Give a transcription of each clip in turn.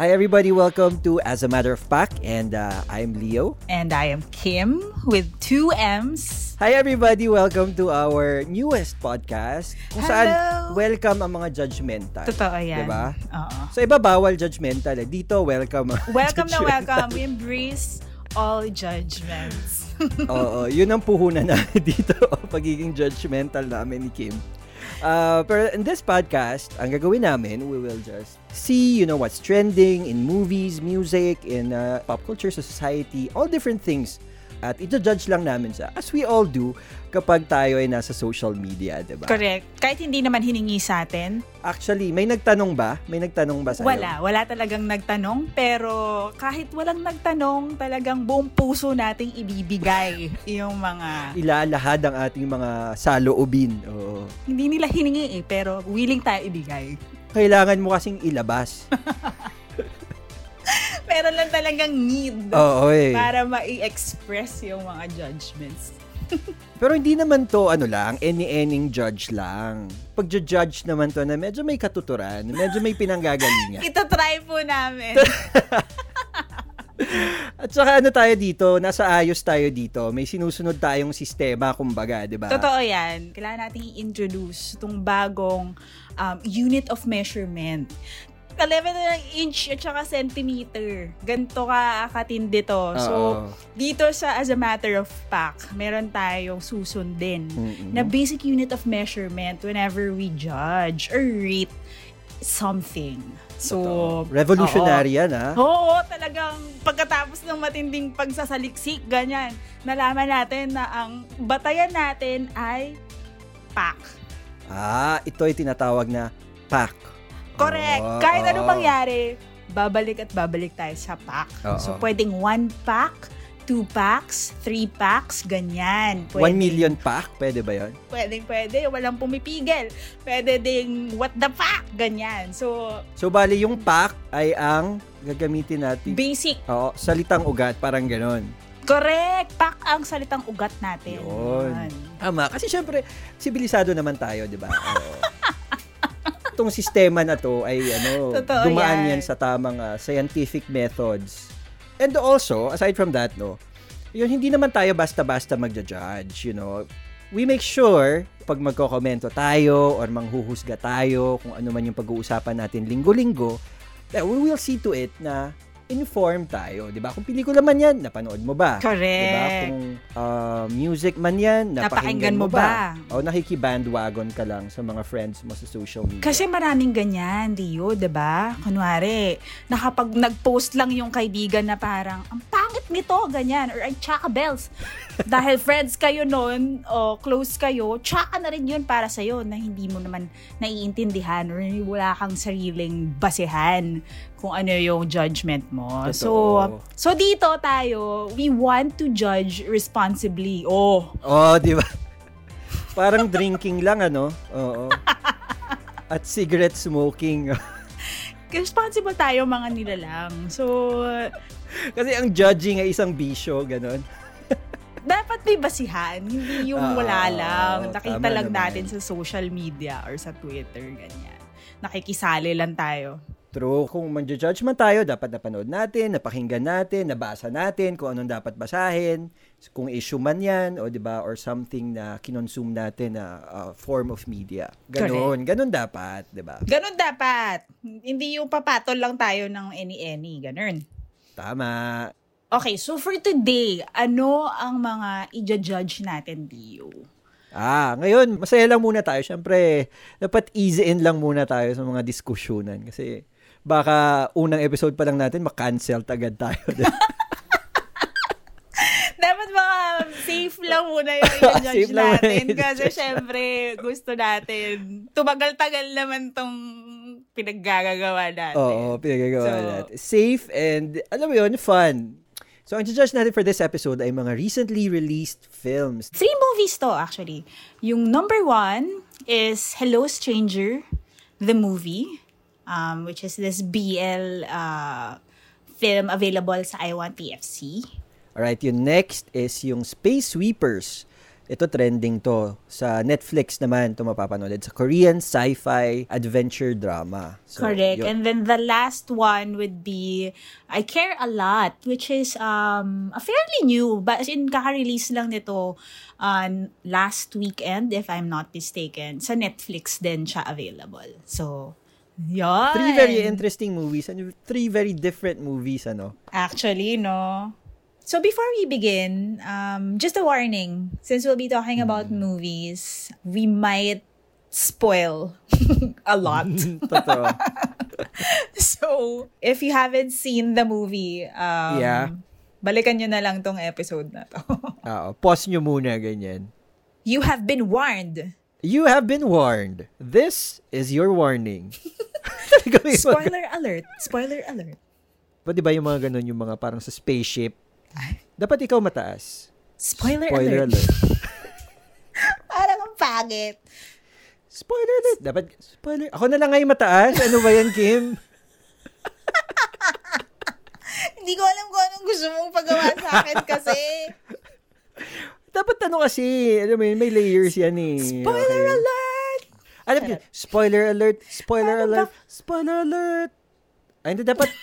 Hi, everybody. Welcome to As a Matter of Fact, and uh, I'm Leo. And I am Kim with two M's. Hi, everybody. Welcome to our newest podcast. Kung saan Hello. welcome ang mga judgmental. Totoo yan. Diba? Oo. Sa iba, bawal judgmental. Eh. Dito, welcome. Welcome na welcome. We embrace all judgments. Oo, yun ang puhunan namin dito, pagiging judgmental namin ni Kim. Uh, pero in this podcast, ang gagawin namin, we will just see, you know, what's trending in movies, music, in uh, pop culture, society, all different things. At ito-judge lang namin sa, as we all do, kapag tayo ay nasa social media, di ba? Correct. Kahit hindi naman hiningi sa atin, Actually, may nagtanong ba? May nagtanong ba sa'yo? wala. Wala talagang nagtanong. Pero kahit walang nagtanong, talagang buong puso nating ibibigay yung mga... Ilalahad ang ating mga saloobin. Oo. Hindi nila hiningi eh, pero willing tayo ibigay. Kailangan mo kasing ilabas. Meron lang talagang need Oo eh. para ma-express yung mga judgments. Pero hindi naman to ano lang, any-anying judge lang. Pag judge naman to na medyo may katuturan, medyo may pinanggagalingan. Ito try po namin. At saka ano tayo dito, nasa ayos tayo dito. May sinusunod tayong sistema, kumbaga, di ba? Totoo yan. Kailangan natin i-introduce itong bagong um, unit of measurement. Ka-level na ng inch at saka centimeter. Ganito ka katindi to. So, Oo. dito sa As a Matter of Fact, meron tayong susundin Mm-mm. na basic unit of measurement whenever we judge or rate something. So, Revolutionary yan, ha? Oo, talagang pagkatapos ng matinding pagsasaliksik, ganyan, nalaman natin na ang batayan natin ay pack. Ah, ito ay tinatawag na pack. Correct. Oo, Kahit anong mangyari, babalik at babalik tayo sa pack. Oo. So, pwedeng one pack, two packs, three packs, ganyan. One million pack, pwede ba yon? Pwedeng, pwede. Walang pumipigil. Pwede ding what the fuck, ganyan. So, So, bali yung pack ay ang gagamitin natin. basic. Oo, salitang ugat, parang ganon. Correct. Pack ang salitang ugat natin. Yun. Yan. Tama. Kasi syempre, sibilisado naman tayo, di ba? Itong sistema na to ay ano, Totoo dumaan yan. yan sa tamang ah, scientific methods. And also, aside from that, no, yun, hindi naman tayo basta-basta magja-judge, you know. We make sure, pag magkokomento tayo or manghuhusga tayo, kung ano man yung pag-uusapan natin linggo-linggo, that we will see to it na inform tayo, 'di ba? Kung pelikula man 'yan, napanood mo ba? Correct. 'Di ba? Kung ah, music man 'yan, napakinggan Napakinggan mo ba? ba? O nakiki-bandwagon ka lang sa mga friends mo sa social media. Kasi maraming ganyan, Dio, 'di ba? Kunwari, nakapag nag-post lang yung kaibigan na parang, ang pangit nito, ganyan, or ang tsaka bells. Dahil friends kayo noon, o close kayo, tsaka na rin yun para sa'yo na hindi mo naman naiintindihan or wala kang sariling basehan kung ano yung judgment mo. So, Totoo. so dito tayo, we want to judge responsibly. Oh, Oh, 'di ba? Parang drinking lang ano. Oo. At cigarette smoking. responsible tayo mga nilalang. So, Kasi ang judging ay isang bisyo, ganon. dapat may basihan. Hindi yung Oo, wala lang. Nakita lang naman. natin sa social media or sa Twitter, ganyan. Nakikisali lang tayo. True. Kung man-judge man tayo, dapat napanood natin, napakinggan natin, nabasa natin kung anong dapat basahin, kung issue man yan, o 'di ba or something na kinonsume natin na uh, form of media. Ganon. Ganon dapat, 'di ba? Ganon dapat. Hindi yung papatol lang tayo ng any-any. Ganon. Tama. Okay, so for today, ano ang mga i-judge natin, Dio? Ah, ngayon, masaya lang muna tayo. Siyempre, dapat easy in lang muna tayo sa mga diskusyonan. Kasi, baka unang episode pa lang natin, makancel agad tayo. Dapat mga safe lang muna yung i-judge natin. yung Kasi syempre, gusto natin. Tumagal-tagal naman tong pinaggagawa natin. Oo, pinagagawa So- natin. Safe and, alam mo yun, fun. So, ang judge natin for this episode ay mga recently released films. Three movies to, actually. Yung number one is Hello Stranger, the movie, um, which is this BL uh, film available sa I Want TFC. Alright, yung next is yung Space Sweepers. ito trending to. Sa Netflix naman, ito mapapanood. It's a Korean sci-fi adventure drama. So, Correct. yun. And then the last one would be I Care a Lot, which is um a fairly new, but in kaka-release lang nito on last weekend, if I'm not mistaken. Sa Netflix din siya available. So, yun. Three very interesting movies and three very different movies, ano? Actually, no. So before we begin, um, just a warning. Since we'll be talking about movies, we might spoil a lot. Totoo. so, if you haven't seen the movie, um, Yeah. balikan nyo na lang tong episode na to. Oo, pause nyo muna, ganyan. you have been warned. You have been warned. This is your warning. Talaga may mga- Spoiler alert. Spoiler alert. Pa, di ba yung mga ganun, yung mga parang sa spaceship? Dapat ikaw mataas. Spoiler, Spoiler alert. alert. Parang ang pangit. Spoiler alert. Dapat, spoiler. Ako na lang ngayon mataas. Ano ba yan, Kim? Hindi ko alam kung anong gusto mong pagawa sa akin kasi. Dapat ano kasi, alam mo yun, may layers yan eh. Spoiler Okay. alert! Alam niyo, spoiler alert, spoiler Ano ba? alert, spoiler alert. Ay, hindi dapat,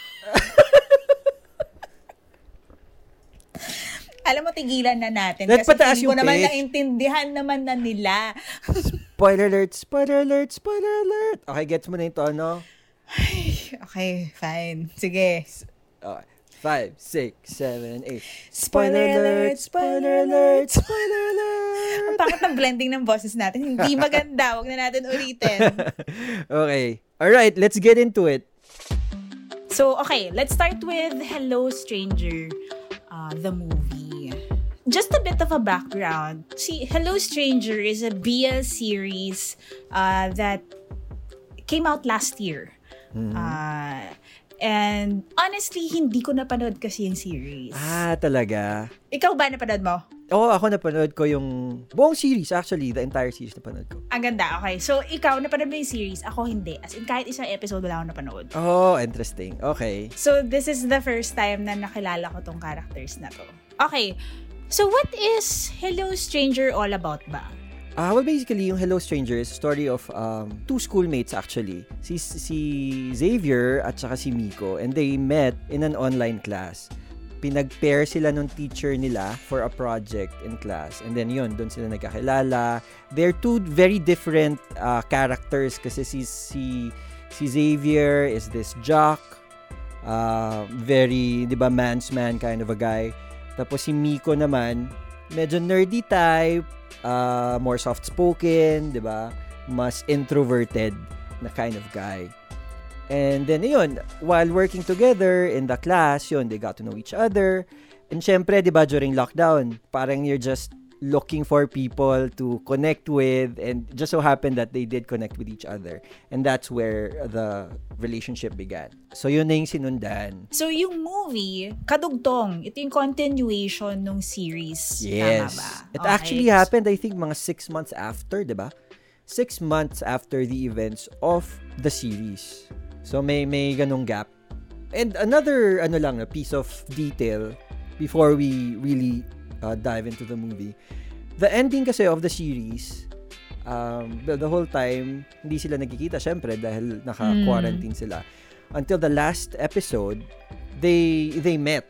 Alam mo, tigilan na natin. Dapat kasi pataas ko naman pitch. naintindihan naman na nila. spoiler alert, spoiler alert, spoiler alert. Okay, gets mo na yung tono? okay, fine. Sige. Okay. Five, six, seven, eight. Spoiler alert, spoiler alert. spoiler alert. Ang pangit ng blending ng boses natin. Hindi maganda. Huwag na natin ulitin. okay. All right, let's get into it. So, okay. Let's start with Hello Stranger, uh, the movie. Just a bit of a background. See, Hello Stranger is a BL series uh, that came out last year. Uh, and honestly, hindi ko napanood kasi yung series. Ah, talaga. Ikaw ba napanood mo? Oo, ako napanood ko yung buong series actually, the entire series napanood ko. Ang ganda, okay. So, ikaw, napanood mo yung series. Ako, hindi. As in, kahit isang episode, wala akong napanood. Oh, interesting. Okay. So, this is the first time na nakilala ko tong characters na to. Okay. So, what is Hello Stranger all about ba? Ah, well, basically, yung Hello Stranger is a story of um, two schoolmates actually. Si, si Xavier at saka si Miko. And they met in an online class. Pinag-pair sila nung teacher nila for a project in class. And then yun, doon sila nagkakilala. They're two very different uh, characters kasi si, si, si Xavier is this jock. Uh, very, di ba, man's man kind of a guy. Tapos si Miko naman, medyo nerdy type, uh, more soft-spoken, di ba? Mas introverted na kind of guy. And then, yun, while working together in the class, yun, they got to know each other. And syempre, di ba, during lockdown, parang you're just looking for people to connect with and just so happened that they did connect with each other. And that's where the relationship began. So, yun na yung sinundan. So, yung movie, kadugtong. Ito yung continuation ng series. Yes. Tama ba? It Okay. actually happened, I think, mga six months after, di ba? Six months after the events of the series. So, may, may ganong gap. And another, ano lang, a piece of detail before we really uh, dive into the movie. The ending kasi of the series, um, the, the whole time, hindi sila nagkikita, syempre, dahil naka-quarantine sila. Until the last episode, they they met.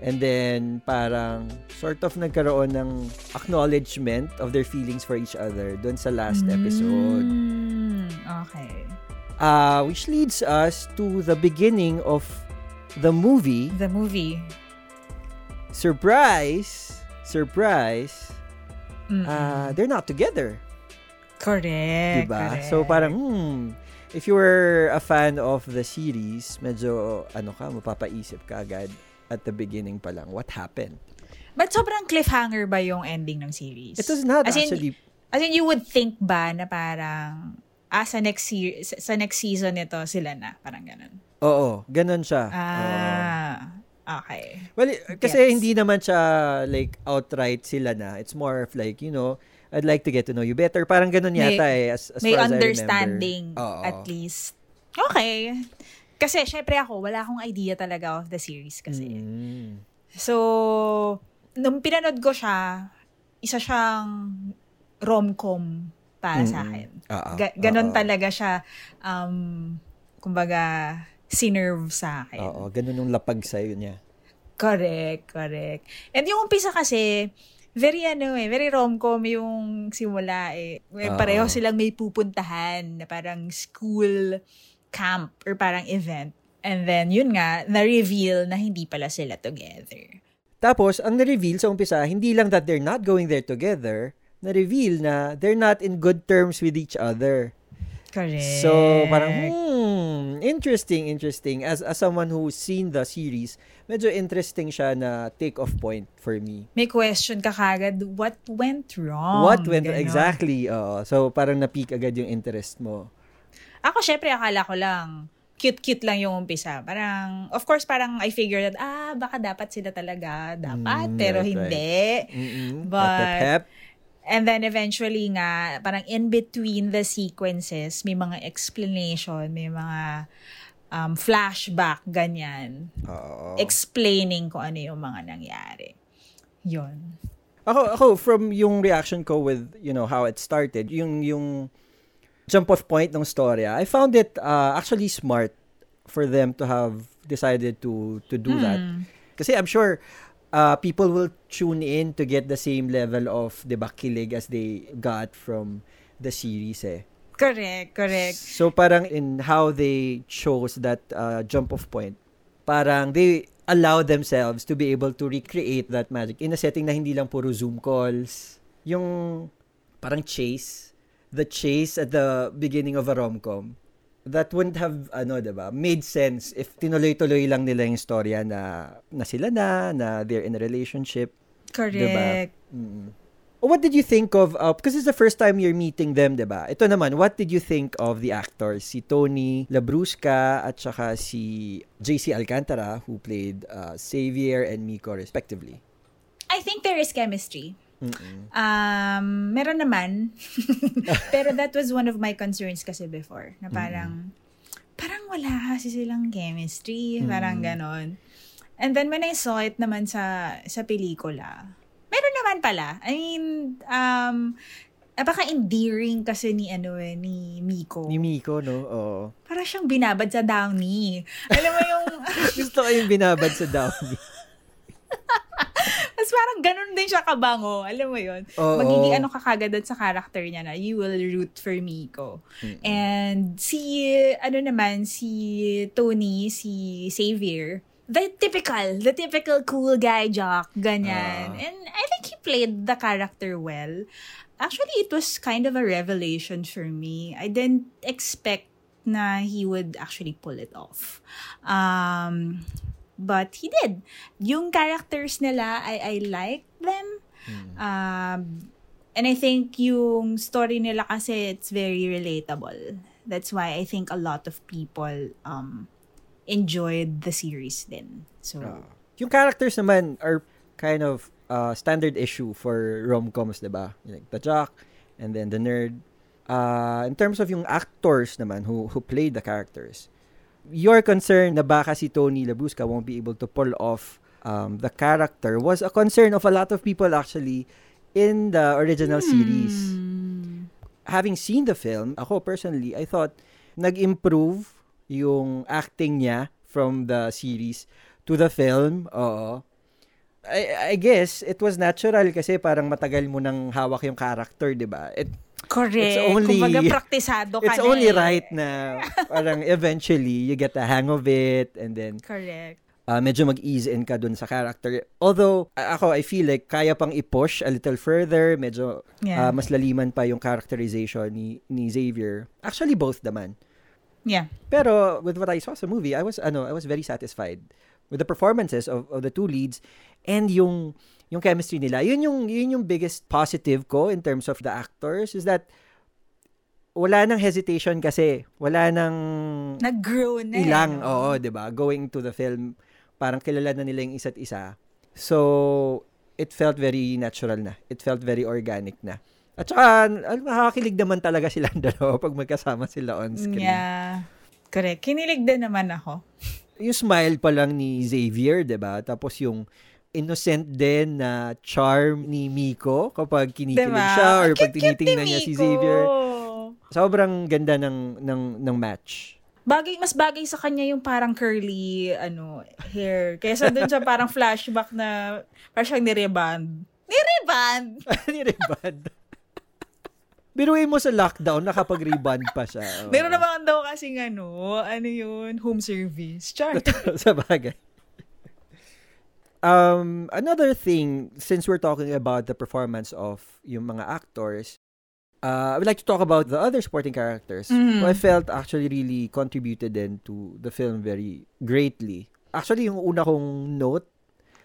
And then, parang, sort of nagkaroon ng acknowledgement of their feelings for each other doon sa last episode. Mm, okay. Uh, which leads us to the beginning of the movie. The movie. Surprise! Surprise! Mm-mm. Uh, they're not together. correct. Diba? correct. So, parang, hmm, if you were a fan of the series, medyo, ano ka, mapapaisip ka agad at the beginning pa lang, what happened? But sobrang cliffhanger ba yung ending ng series? It was not As in, actually As in, you would think ba na parang, ah, sa next, se- sa next season nito, sila na. Parang ganun. Oo, ganun siya. Oo. Ah, okay. Well, eh, kasi Gets. hindi naman siya like outright sila na. It's more of like, you know, I'd like to get to know you better. Parang ganun May- yata eh, as, as May far as I understanding, remember. Oo. at least. Okay. Kasi, syempre ako, wala akong idea talaga of the series kasi. Mm. So, nung pinanood ko siya, isa siyang rom-com para sa Mm-mm. akin. Oo, Ga- ganon oo. talaga siya, um, kumbaga, sinerve sa akin. Oo, ganun yung lapag sa'yo niya. Correct, correct. And yung umpisa kasi, very ano eh, very rom-com yung simula eh. Oo. Pareho silang may pupuntahan na parang school camp or parang event. And then, yun nga, na-reveal na hindi pala sila together. Tapos, ang na-reveal sa umpisa, hindi lang that they're not going there together, na-reveal na they're not in good terms with each other. Correct. So, parang, hmm, interesting, interesting. As, as someone who's seen the series, medyo interesting siya na take-off point for me. May question ka kagad, what went wrong? What went, Ganon. exactly, oo. So, parang na-peak agad yung interest mo. Ako, syempre, akala ko lang, cute-cute lang yung umpisa. Parang, of course, parang I figured that, ah, baka dapat sila talaga. Dapat, Mm, pero right, hindi. Mm-mm. But- Pep, pep. And then eventually nga, parang in between the sequences, may mga explanation, may mga um, flashback, ganyan. Oo. Explaining kung ano yung mga nangyari. Yun. Ako, ako, from yung reaction ko with, you know, how it started, yung, yung jump off point ng storya, I found it uh, actually smart for them to have decided to to do that. Hmm. Kasi I'm sure uh, people will tune in to get the same level of, di ba, kilig as they got from the series eh. Correct, correct. So parang in how they chose that uh, jump off point, parang they allow themselves to be able to recreate that magic in a setting na hindi lang puro Zoom calls. Yung parang chase, the chase at the beginning of a rom-com, that wouldn't have, ano, 'di ba made sense if tinuloy-tuloy lang nila yung storya na, na sila na, na they're in a relationship. Correct. Mm. What did you think of, uh, because it's the first time you're meeting them, di ba? Ito naman, what did you think of the actors? Si Tony Labrusca at saka si JC Alcantara who played uh, Xavier and Miko respectively. I think there is chemistry. Mm-mm. Um, meron naman. Pero that was one of my concerns kasi before. Na parang, parang wala kasi silang chemistry. Parang ganon. And then when I saw it naman sa sa pelikula, meron naman pala. I mean, um, napaka-endearing kasi ni ano eh, ni Miko. Ni Miko, no? Oo. Para siyang binabad sa Downey. Alam mo yung, Gusto ko yung binabad sa Downey. parang ganun din siya kabango. Alam mo yun? Oo. Magiging ano ka kagad dun sa character niya na you will root for Miko. And si, ano naman, si Tony, si Xavier, the typical, the typical cool guy jock, ganyan. Ah. And I think he played the character well. Actually, it was kind of a revelation for me. I didn't expect na he would actually pull it off. Um, but he did. Yung characters nila, I, I like them. Um, and I think yung story nila kasi it's very relatable. That's why I think a lot of people um, enjoyed the series din. So, Ah. Yung characters naman are kind of uh, standard issue for rom-coms, di ba? Like the jock and then the nerd. Uh, in terms of yung actors naman who who played the characters, your concern na baka si Tony Labrusca won't be able to pull off um, the character was a concern of a lot of people actually in the original series. Hmm. Having seen the film, ako personally, I thought nag-improve yung acting niya from the series to the film. Oo. I, I guess it was natural kasi parang matagal mo nang hawak yung character, 'di ba? It correct. It's only- Kumbaga, praktisado ka it's na only eh. right na parang eventually you get the hang of it and then Correct. uh, medyo mag-ease in ka dun sa character. Although, ako, I feel like kaya pang i-push a little further. Medyo uh, Yeah. mas laliman pa yung characterization ni, ni Xavier. Actually, both naman. Yeah. Pero with what I saw sa movie, I was ano, I was very satisfied with the performances of, of the two leads and yung yung chemistry nila. Yun yung yun yung biggest positive ko in terms of the actors is that wala nang hesitation kasi wala nang Nag-grow na. eh, ilang, no? oo, 'di ba? Going to the film, parang kilala na nila yung isa't isa. So, it felt very natural na. It felt very organic na. At saka, nakakakilig naman talaga silang dalawa pag magkasama sila on screen. Yeah. Correct. Kinilig din naman ako. Yung smile pa lang ni Xavier, 'di ba? Tapos yung innocent din na charm ni Miko kapag kinikilig Diba? siya or Ang pag tinitingnan ni niya si. Xavier. Sobrang ganda ng ng ng match. Bagay, mas bagay sa kanya yung parang curly, ano, hair. Kaysa dun sa parang flashback na parang siyang nireband. Nireband! ni Reband. Biruin mo sa lockdown, nakapag-reband pa siya. Meron naman daw kasing ano, ano yun, home service. Char. sa bagay. Um, another thing, since we're talking about the performance of yung mga actors, uh, I would like to talk about the other supporting characters Mhm. who I felt actually really contributed then to the film very greatly. Actually, yung una kong note,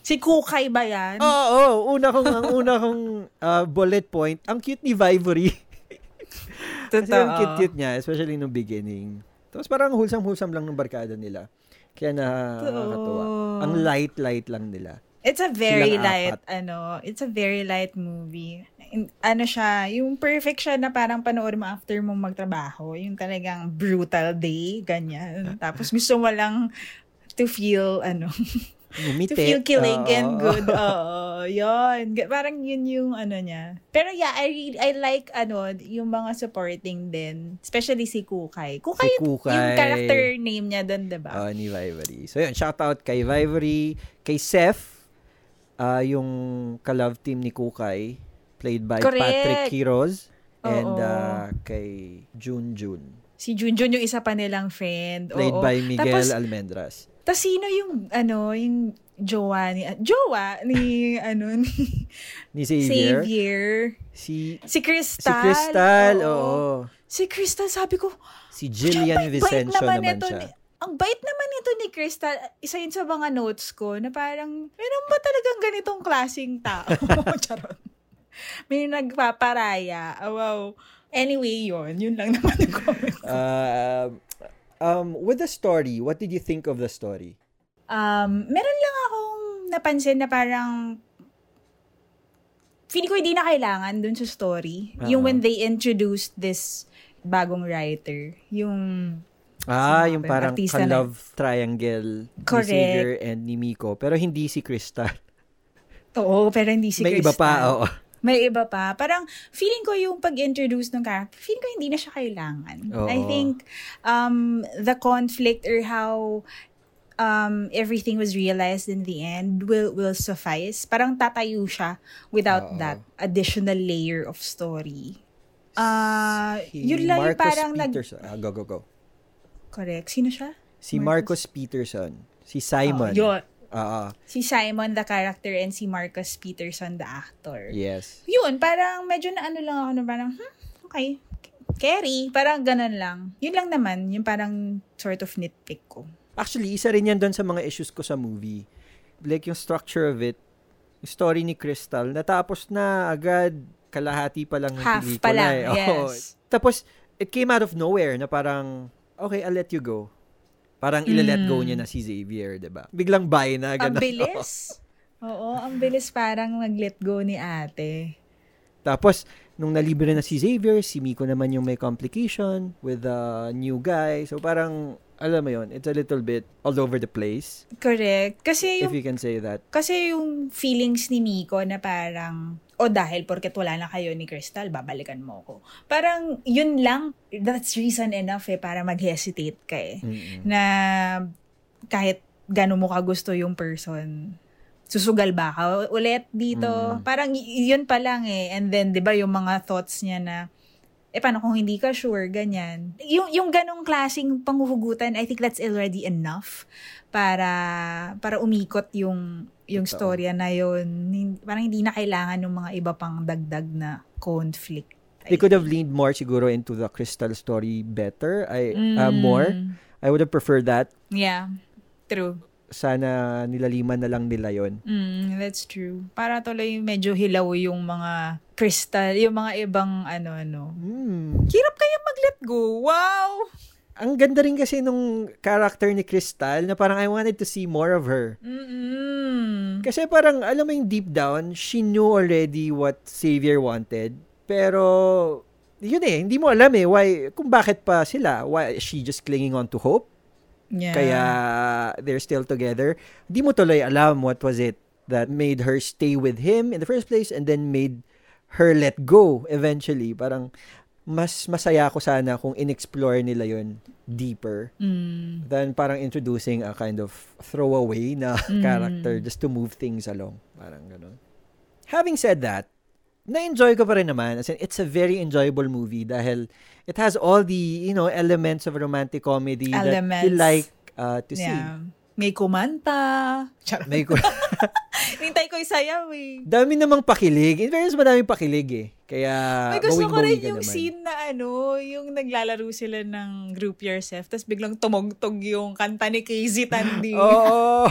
Si Kukay ba yan? oo, oh, una kong, ang una kong uh, bullet point, ang cute ni Vivory. Kasi ang cute-cute niya, especially nung beginning. Tapos parang wholesome-wholesome lang ng barkada nila. Kaya nakakatuwa. Ang light-light lang nila. It's a very Silang light, apat. ano, it's a very light movie. In- ano siya, yung perfect siya na parang panoorin mo after mong magtrabaho. Yung talagang brutal day, ganyan. Tapos gusto mo lang to feel, ano, Ngumiti. to feel killing Oo. and good. Oo, yun. Parang yun yung ano niya. Pero yeah, I really, I like ano, yung mga supporting din. Especially si Kukay. Kukay, Si Kukay. yung character name niya doon, diba? Oo, ni Vivory. So yun, shout out kay Vivory, kay Seth, ah, yung ka-love team ni Kukay, played by Correct. Patrick Quiroz, and Oo. ah, kay Junjun, si Junjun yung isa pa nilang friend. played Oo. by Miguel Tapos, Almendras. Tas sino yung, ano, yung jowa ni, ah, jowa ni, ano, ni Ni Xavier. Xavier. Si, Si si Crystal. Crystal, oo. Si Crystal, sabi ko, Si Jillian Bait- bait Vicencio naman, ito siya. ni- ang bait naman ito ni Crystal. Isa yun sa mga notes ko na parang, meron ba talagang ganitong klaseng tao? Charot. May nagpaparaya. Oh, wow. Anyway, yun. Yun lang naman yung comment. Uh, um, with the story, what did you think of the story? Um, meron lang akong napansin na parang feeling ko hindi na kailangan dun sa story. Yung Oo. when they introduced this bagong writer. Yung Ah, yung parang Artista na- ka-love triangle Correct. ni Xavier and ni Miko. Pero hindi si Crystal. Oo, pero hindi si May iba Crystal. pa, oo. May iba pa. Parang feeling ko yung pag-introduce ng character, feeling ko hindi na siya kailangan. Oo. I think um, the conflict or how um, everything was realized in the end will will suffice. Parang tatayo siya without Oo. that additional layer of story. Ah, Si yun lang yung Marcus parang nag... Peterson. Ah, go, go, go. Correct. Sino siya? Si Marcus, Peterson. Si Simon. Oh, yun. Oo. Si Simon, the character, and si Marcus Peterson, the actor. yes. yun, parang medyo na ano lang ako na parang, hmm, okay, carry, parang ganun lang. Yun lang naman, yung parang sort of nitpick ko. Actually, isa rin yan doon sa mga issues ko sa movie. Like yung structure of it, yung story ni Crystal, natapos na agad, kalahati pa lang ng Half pelikula. pa lang, eh. Yes. Tapos, it came out of nowhere na parang, okay, I'll let you go. Parang ila-let go Mm. niya na si Xavier, 'di ba? Biglang bye na, ganun. Ang bilis. Oo, ang bilis parang nag-let go ni ate. Tapos, nung nalibre na si Xavier, si Miko naman yung may complication with the new guy. So, parang, alam mo yon it's a little bit all over the place, Correct. Kasi if yung, you can say that. kasi yung feelings ni Miko na parang, o dahil porket wala na kayo ni Crystal, babalikan mo ko. Parang, yun lang, that's reason enough eh, para mag-hesitate ka eh. Mm-mm. na kahit gano'n mo kagusto yung person, susugal ba ka ulit dito? Mm. Parang yun pa lang eh. And then, di ba, yung mga thoughts niya na, eh, paano kung hindi ka sure, ganyan. Yung, yung ganong klaseng panghuhugutan, I think that's already enough para para umikot yung yung Totoo. storya na. Hin- Parang hindi na kailangan ng mga iba pang dagdag na conflict. They could have leaned more siguro into the Crystal story better. I uh, more. Mm. I would have preferred that. Yeah. True. Sana nilaliman na lang nila yon. Mm, that's true. Para tuloy medyo hilaw yung mga crystal, yung mga ibang ano-ano. Hmm. Hirap kaya mag-let go. Wow! Ang ganda rin kasi nung character ni Crystal na parang I wanted to see more of her. Mm-mm. Kasi parang, alam mo yung deep down, she knew already what Xavier wanted. Pero, yun eh, hindi mo alam eh, why, kung bakit pa sila. Why, is she just clinging on to hope? Yeah. Kaya, they're still together. Hindi mo tuloy alam what was it that made her stay with him in the first place and then made her let go eventually. Parang mas masaya ko sana kung in-explore nila yon deeper Mm. than parang introducing a kind of throwaway na Mm. character just to move things along. Parang ganun. Having said that, na-enjoy ko pa rin naman. As in, it's a very enjoyable movie dahil it has all the, you know, elements of romantic comedy that you Elements. like uh, to see. May kumanta. Charot. May ku- Hintay ko isayaw eh. dami namang pakilig. In fairness, madaming pakilig eh. Kaya, May gusto ko rin yung naman. scene na ano, yung naglalaro sila ng Group Yourself, tapos biglang tumugtog yung kanta ni Casey Tandy. Oo.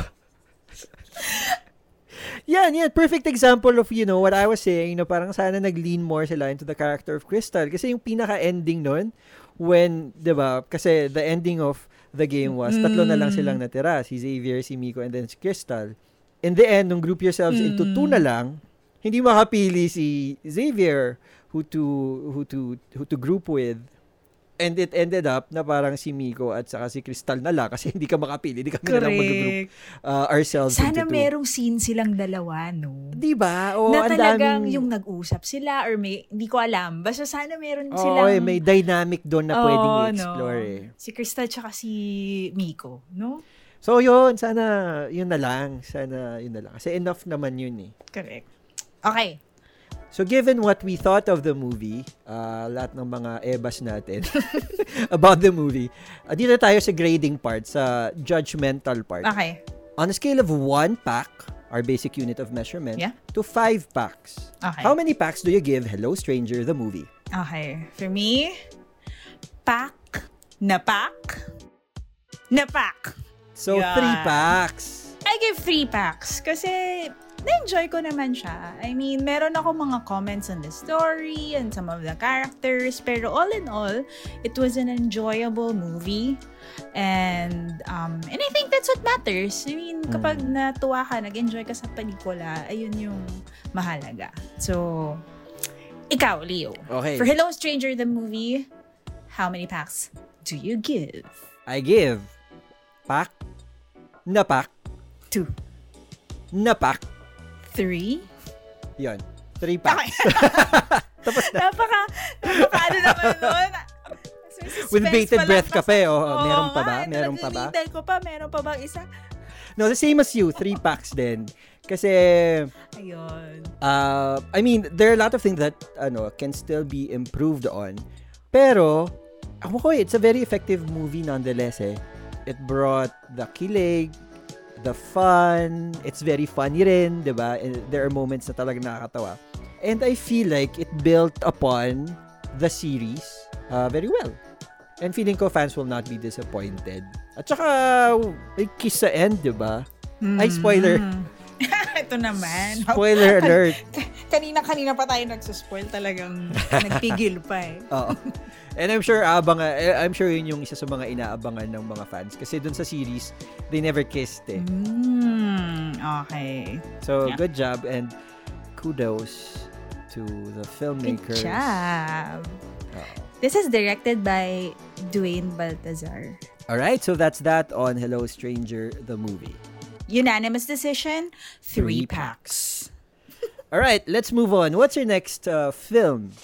yan, yan. Perfect example of, you know, what I was saying, na parang sana nag-lean more sila into the character of Crystal. Kasi yung pinaka-ending nun, when, di ba, kasi the ending of the game was, tatlo na lang Mm. silang natira. Si Xavier, si Miko, and then si Crystal. In the end, nung group yourselves into Mm. two na lang, hindi makapili si Xavier who to who to who to group with. And it ended up na parang si Miko at saka si Crystal na lang kasi hindi ka makapili. Hindi kami na lang mag-group Correct. uh, ourselves Sana into two. merong scene silang dalawa, no? Di ba? O, na ang talagang daming- yung nag-usap sila or may, hindi ko alam. Basta sana meron Oo, silang... eh, may dynamic doon na pwedeng Oo, i-explore no? eh. Si Crystal tsaka si Miko, no? So yun, sana yun na lang. Sana yun na lang. Kasi enough naman yun eh. Correct. Okay. So given what we thought of the movie, uh, lahat ng mga ebas natin about the movie, uh, dito tayo sa grading part, sa judgmental part. Okay. On a scale of 1 pack, our basic unit of measurement, Yeah. to 5 packs, Okay. how many packs do you give Hello Stranger the movie? Okay. For me, pack, na pack, na pack. So, Yan. 3 packs. I give three packs kasi na-enjoy ko naman siya. I mean, meron ako mga comments on the story and some of the characters, pero all in all, it was an enjoyable movie. And um, and I think that's what matters. I mean, kapag natuwa ka, nag-enjoy ka sa pelikula, ayun yung mahalaga. So, ikaw, Leo. Okay. For Hello Stranger, the movie, how many packs do you give? I give pack, na pack, Two. na pack. Three? Yun. 3 packs. napaka, napaka ano naman nun. With bated breath ka pa eh. Oh, meron pa ba? Meron pa ba? nag-iintay ko pa, meron pa bang isa? No, the same as you. 3 packs din. Kasi, Ayun. uh, I mean, there are a lot of things that ano can still be improved on. Pero, ako ko eh, it's a very effective movie nonetheless eh. It brought the kilig, the fun, it's very funny rin, di ba? And There are moments na talagang nakakatawa. And I feel like it built upon the series uh, very well. And feeling ko fans will not be disappointed. At saka, may kiss sa end, di ba? Ay, spoiler. Mm. Ito naman. Spoiler alert. Kanina-kanina pa tayo nagsuspoil talagang nagpigil pa eh. Oo. And I'm sure abang eh, I'm sure yun yung isa sa mga inaabangan ng mga fans kasi dun sa series they never kissed eh. Mm, okay. So Yeah. good job and kudos to the Good filmmakers. job. Oo. This is directed by Dwayne Baltazar. All right, so that's that on Hello Stranger the movie. Unanimous decision, Three three packs. All right, let's move on. What's your next uh, film?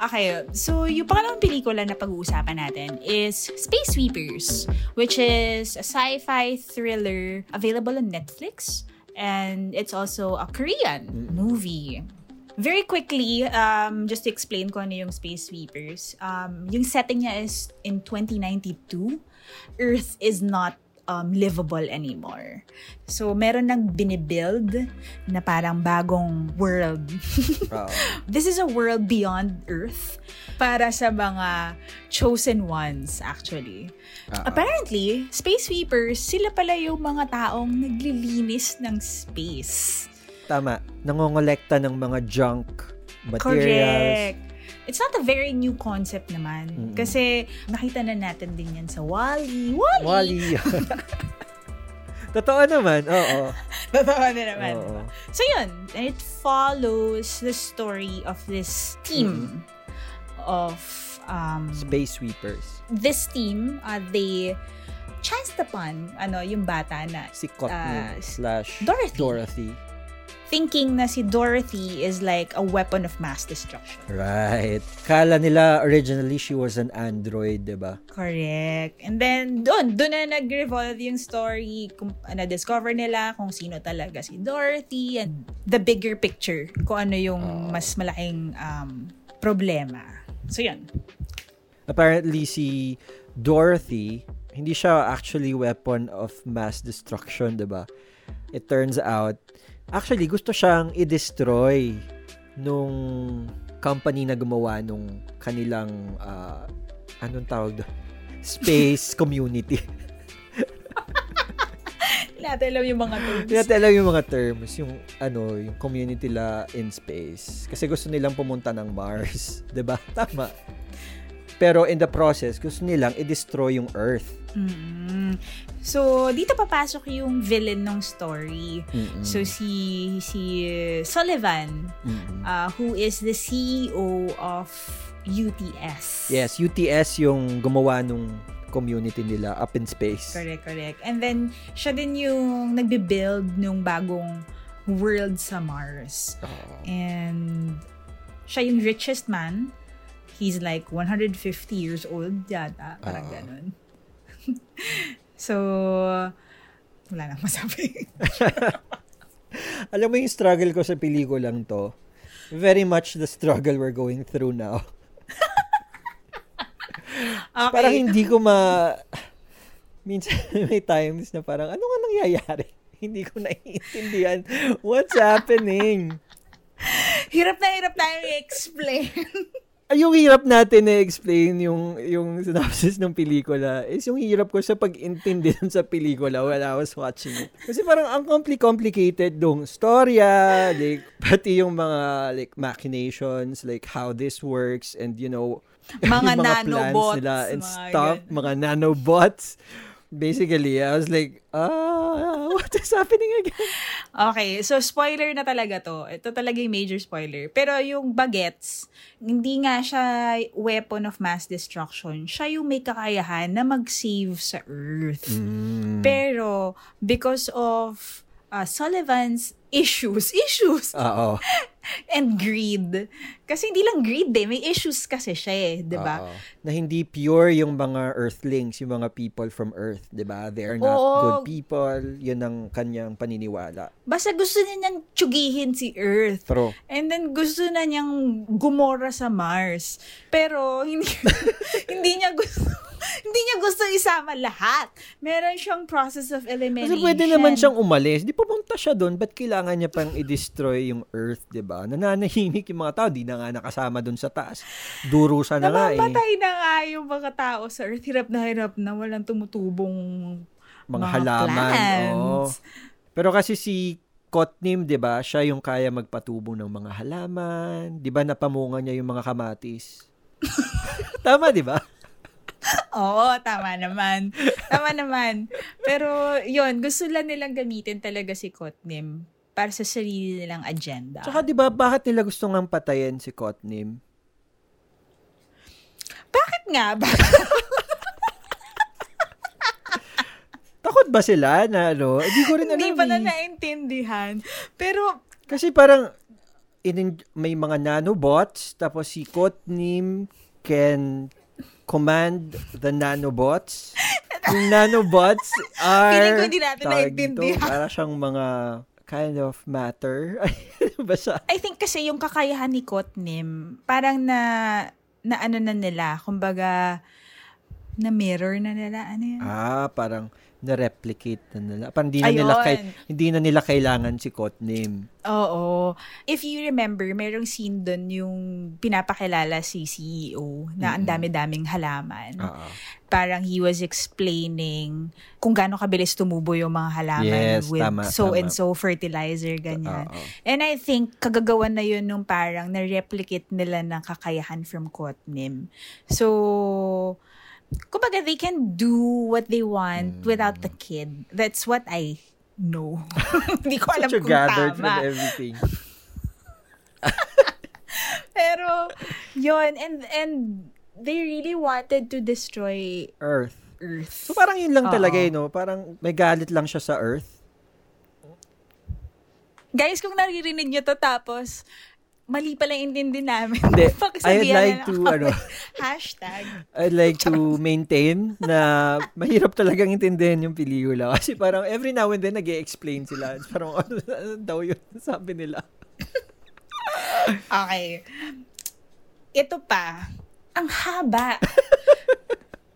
Okay, so yung pangalawang pelikula na pag-uusapan natin is Space Sweepers, which is a sci-fi thriller available on Netflix. And it's also a Korean movie. Very quickly, um, just to explain ko ano yung Space Sweepers. Um, yung setting niya is in 2092. Earth is not um, livable anymore. So, meron nang binibuild na parang bagong world this is a world beyond Earth para sa mga chosen ones, actually. Oo. Apparently, space sweepers, sila pala yung mga taong naglilinis ng space. Tama. Nangongolekta ng mga junk materials. Correct. It's not a very new concept naman. Mm-mm. Kasi nakita na natin din yan sa Wall-E. Wall-E! Wally. Totoo naman. Oo. Totoo na naman. Oo. diba? So yun, it follows the story of this team of um, Space Sweepers. this team, uh, they chanced upon, ano, yung bata na Si Cotton Ah, slash Dorothy. Dorothy. Thinking na si Dorothy is like a weapon of mass destruction. Right. Kala nila originally she was an android, di ba? Correct. And then, doon, doon na nag-revolve yung story. Kung, na-discover nila kung sino talaga si Dorothy and the bigger picture. Kung ano yung mas malaking um, problema. So, yun. Apparently si Dorothy, hindi siya actually weapon of mass destruction, di ba? It turns out, actually gusto siyang i-destroy nung company na gumawa nung kanilang ah, anong tawag doon? Space community. Hindi natin alam yung mga terms. Hindi natin alam yung mga terms, yung ano, yung community la in space. Kasi gusto nilang pumunta ng Mars, ba? Tama. Pero in the process, gusto nilang i-destroy yung Earth. Mm. So, dito papasok yung villain ng story. Mm-mm. So, si si Sullivan, Mm-mm. uh, who is the CEO of UTS. yes, UTS yung gumawa nung community nila up in space. Correct, correct. And then, siya din yung nagbe-build nung bagong world sa Mars. Oo. And siya yung richest man. He's like 150 years old yata. Parang Oo. ganun. so, wala nang masabi. Alam mo yung struggle ko sa pelikulang to? Very much the struggle we're going through now. Okay. Parang hindi ko ma... Minsan may times na parang, ano nga nangyayari? Hindi ko naiintindihan what's happening. hirap na hirap tayong i-explain. Ay, yung hirap natin na explain yung yung synopsis ng pelikula is yung hirap ko sa pag-intindi sa pelikula while I was watching it. Kasi parang ang compli- complicated dong storya, like pati yung mga like machinations, like how this works and you know, Mga yung nanobots, nila and mga stuff, ganun. mga nanobots. Basically, I was like, ah, what is happening again? Okay, so spoiler na talaga to. Ito talaga yung major spoiler. Pero yung bagets, hindi nga siya weapon of mass destruction. Siya yung may kakayahan na mag-save sa Earth. Mm. Pero, because of uh, Sullivan's issues, issues, Oo. and greed. Kasi hindi lang greed eh, may issues kasi siya eh, di ba? Na hindi pure yung mga earthlings, yung mga people from earth, 'di ba? They are not Oo. good people. 'Yun ang kanyang paniniwala. Basta gusto niya niyang tsugihin si Earth. Pero And then gusto na niyang gumora sa Mars. Pero hindi hindi niya gusto hindi niya gusto isama lahat. Meron siyang process of kasi elimination. pwede naman siyang umalis. Di pupunta siya doon, ba't kailangan niya pang i-destroy yung earth, 'di ba? Nananahimik yung mga tao, di na nga nakasama doon sa taas. Durusa na nga eh. Namamatay na nga yung mga tao sa Earth. Hirap na hirap na walang tumutubong Mga, halaman. oo. plants. Pero kasi si Kotnim, 'di ba? Siya yung kaya magpatubo ng mga halaman. 'Di ba napamunga niya yung mga kamatis? Tama, 'di ba? Oo, tama naman. Tama naman. Pero, yun, gusto lang nilang gamitin talaga si Kotnim para sa sarili nilang agenda. Tsaka 'di ba bakit nila gusto ngang patayin si Kotnim? Bakit nga ba? Takot ba sila na ano? Hindi ko rin alam. Hindi pa na eh. naintindihan. Pero, Kasi parang in, may mga nanobots tapos si Kotnim can command the nanobots. Yung nanobots are Feeling ko hindi natin tawag naiintindihan. dito, Para siyang mga kind of matter. Ay, basta. I think kasi yung kakayahan ni Kotnim, parang na, na ano na nila, kumbaga, na mirror na nila, ano yun? Ah, parang na-replicate na nila. Parang hindi na nila, kay, hindi na nila kailangan si Kotnim. Oo. If you remember, merong scene doon yung pinapakilala si CEO na ang dami-daming halaman. Oo. Parang he was explaining kung gaano kabilis tumubo yung mga halaman Yes, with tama, so tama. and so fertilizer, ganyan. Oo. And I think kagagawan na yun nung parang na-replicate nila ng kakayahan from Kotnim. So, kumbaga they can do what they want Hmm. without the kid. That's what I know. Hindi ko alam kung gathered from tama. everything. Pero, yun, and, and they really wanted to destroy Earth. Earth. So parang yun lang Oo. talaga, eh, no? Parang may galit lang siya sa Earth. Guys, kung naririnig nyo to tapos mali pala yung intindi namin. Hindi. I'd like na to, ano. Hashtag. I'd like to maintain na mahirap talagang intindihin yung pelikula. Kasi parang every now and then nag explain sila. Parang ano, ano daw yun sabi nila. Okay. Ito pa. Ang haba.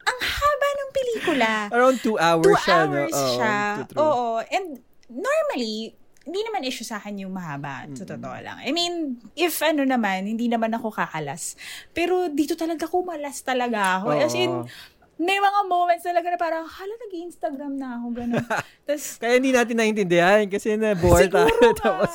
ang haba ng pelikula. Around two hours Two siya. hours no? Oo, siya. true, true. Oo. And normally, hindi naman issue sa akin yung mahaba. Sa totoo lang. I mean, if ano naman, hindi naman ako kakalas. Pero dito talaga kumalas talaga ako. As in, Oo. may mga moments talaga na parang, hala, nag-Instagram na ako, gano'n. Tapos, Kaya hindi natin naintindihan kasi na-bore siguro tayo. Tapos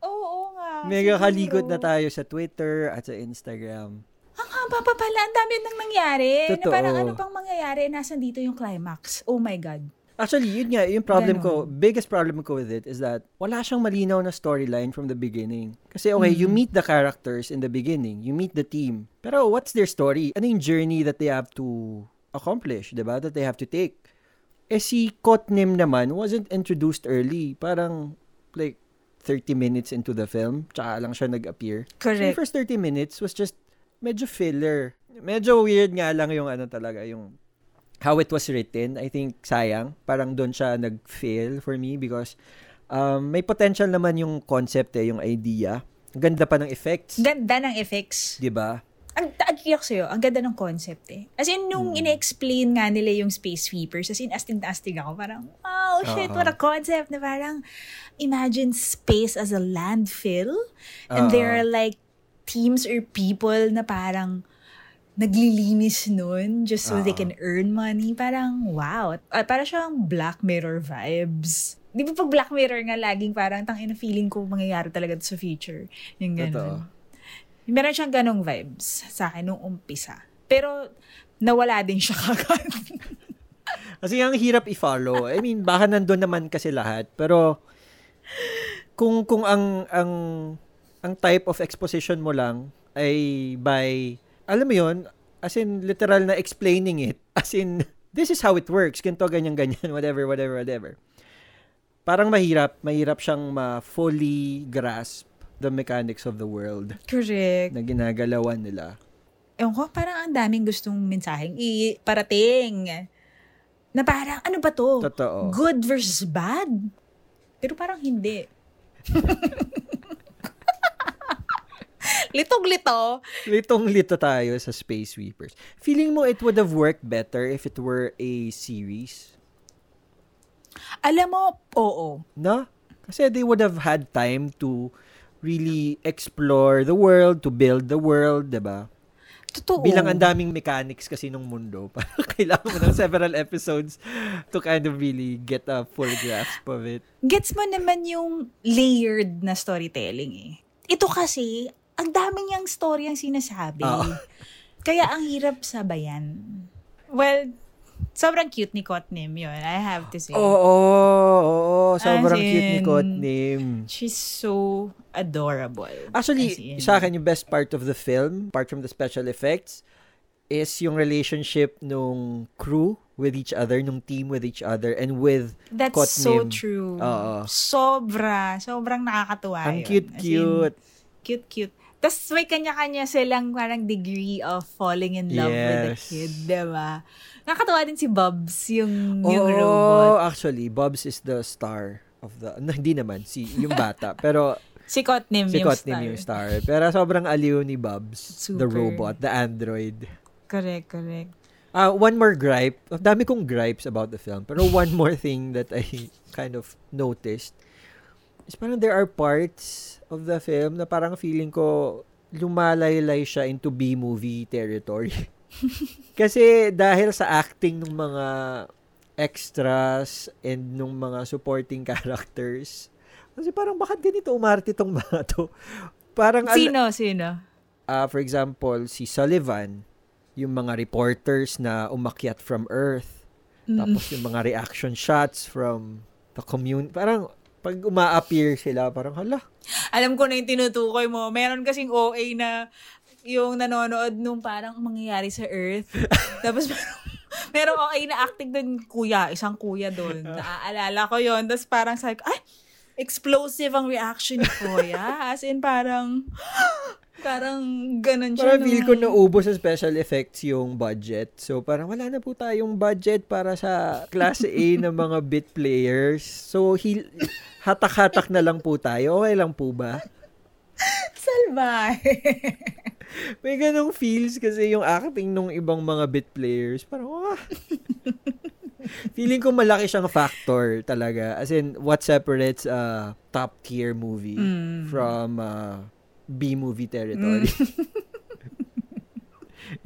Oo nga. mega siguro. kalikot na tayo sa Twitter at sa Instagram. Ang haba pa pala. Ang dami nang nangyari. Totoo. Na parang ano pang mangyayari. Nasaan dito yung climax. Oh my God. Actually, yun nga, yung problem ko, Ganon. biggest problem ko with it is that wala siyang malinaw na storyline from the beginning. Kasi okay, you meet the characters in the beginning, you meet the team. Pero what's their story? Ano yung journey that they have to accomplish, di ba? That they have to take. Eh si Kotnim naman wasn't introduced early. Parang like 30 minutes into the film, tsaka lang siya nag-appear. So Correct. the first 30 minutes was just medyo filler. Medyo weird nga lang yung ano talaga, yung how it was written. I think sayang. Parang doon siya nag-fail for me because um, may potential naman yung concept eh, yung idea. Ganda pa ng effects. Ganda ng effects. Di ba? Ang ako sa'yo, ang ganda ng concept eh. As in, nung ine-explain nga nila yung space sweepers, as in, astig-astig ako. Parang, oh shit, Oo. what a concept. Na parang, imagine space as a landfill. And Oo. there are like teams or people na parang naglilinis nun just so they Oo. can earn money. Parang, wow. Uh, parang siyang Black Mirror vibes. Di ba pag Black Mirror nga laging parang tang ina feeling ko mangyayari talaga sa future. Yung Totoo. ganun. Meron siyang ganong vibes sa akin nung umpisa. Pero, nawala din siya kagad. Kasi ang hirap i-follow. I mean, baka nandun naman kasi lahat. Pero, kung kung ang ang ang type of exposition mo lang ay by alam mo yon as in literal na explaining it as in this is how it works ganito ganyan ganyan whatever whatever whatever parang mahirap mahirap siyang ma-fully grasp the mechanics of the world Correct. na ginagalawan nila Ewan ko, parang ang daming gustong mensaheng iparating. Na parang, ano ba to? Totoo. Good versus bad? Pero parang hindi. Litog-lito. litong-lito tayo sa Space Sweepers feeling mo it would have worked better if it were a series Alam mo, oo. No? Kasi they would have had time to really explore the world, to build the world, 'di ba? Totoo. Bilang ang daming mechanics kasi nung mundo, parang kailangan mo ng several episodes to kind of really get a full grasp of it. Gets mo naman yung layered na storytelling eh. Ito kasi, ang dami niyang story ang sinasabi. Oo. Kaya ang hirap sabayan. Well, sobrang cute ni Kotnim yun, I have to say. Oo, oo, oo, sobrang As cute ni in, Kotnim. She's so adorable. Actually, in, sa akin yung best part of the film, apart from the special effects, is yung relationship nung crew with each other, nung team with each other, and with That's so Kotnim. true. Oo. Sobra. Sobrang nakakatuwa ang yun. In, cute-cute. Tapos may kanya-kanya silang parang degree of falling in love with the Yes. kid, diba? Nakakatawa din si Bubs, yung, yung Oo, robot. actually, Bobs is the star of the, hindi naman, si, yung bata. pero, Si Kotnim si yung Kotnim star. yung star. Pero sobrang aliw ni Bobs, the Super. robot, the android. Correct, correct. Ah, one more gripe. Dami kong gripes about the film. Pero one more thing that I kind of noticed is parang there are parts of the film na parang feeling ko lumalaylay siya into B-movie territory. Kasi dahil sa acting ng mga extras and nung mga supporting characters, kasi parang bakit ganito umarte tong mga to? Parang al- Sino, sino? ah, for example, si Sullivan, yung mga reporters na umakyat from Earth, tapos yung mga reaction shots from the community, parang pag uma-appear sila, parang hala. Alam ko na yung tinutukoy mo. Meron kasing OA na yung nanonood nung parang mangyayari sa Earth. Tapos parang Pero okay na acting dun, kuya. Isang kuya dun. Naaalala ko yon Tapos parang sabi ko, ay, explosive ang reaction ni kuya. As in, parang, parang ganun siya. Parang feel ko naubos sa special effects yung budget. So, parang wala na po tayong budget para sa class A ng mga bit players. So, he, hatak-hatak na lang po tayo. Okay lang po ba? Salbay. May ganong feels kasi yung acting nung ibang mga bit players. Parang, ah. Feeling ko malaki siyang factor talaga. As in, what separates a top tier movie Mm. from uh, B movie territory.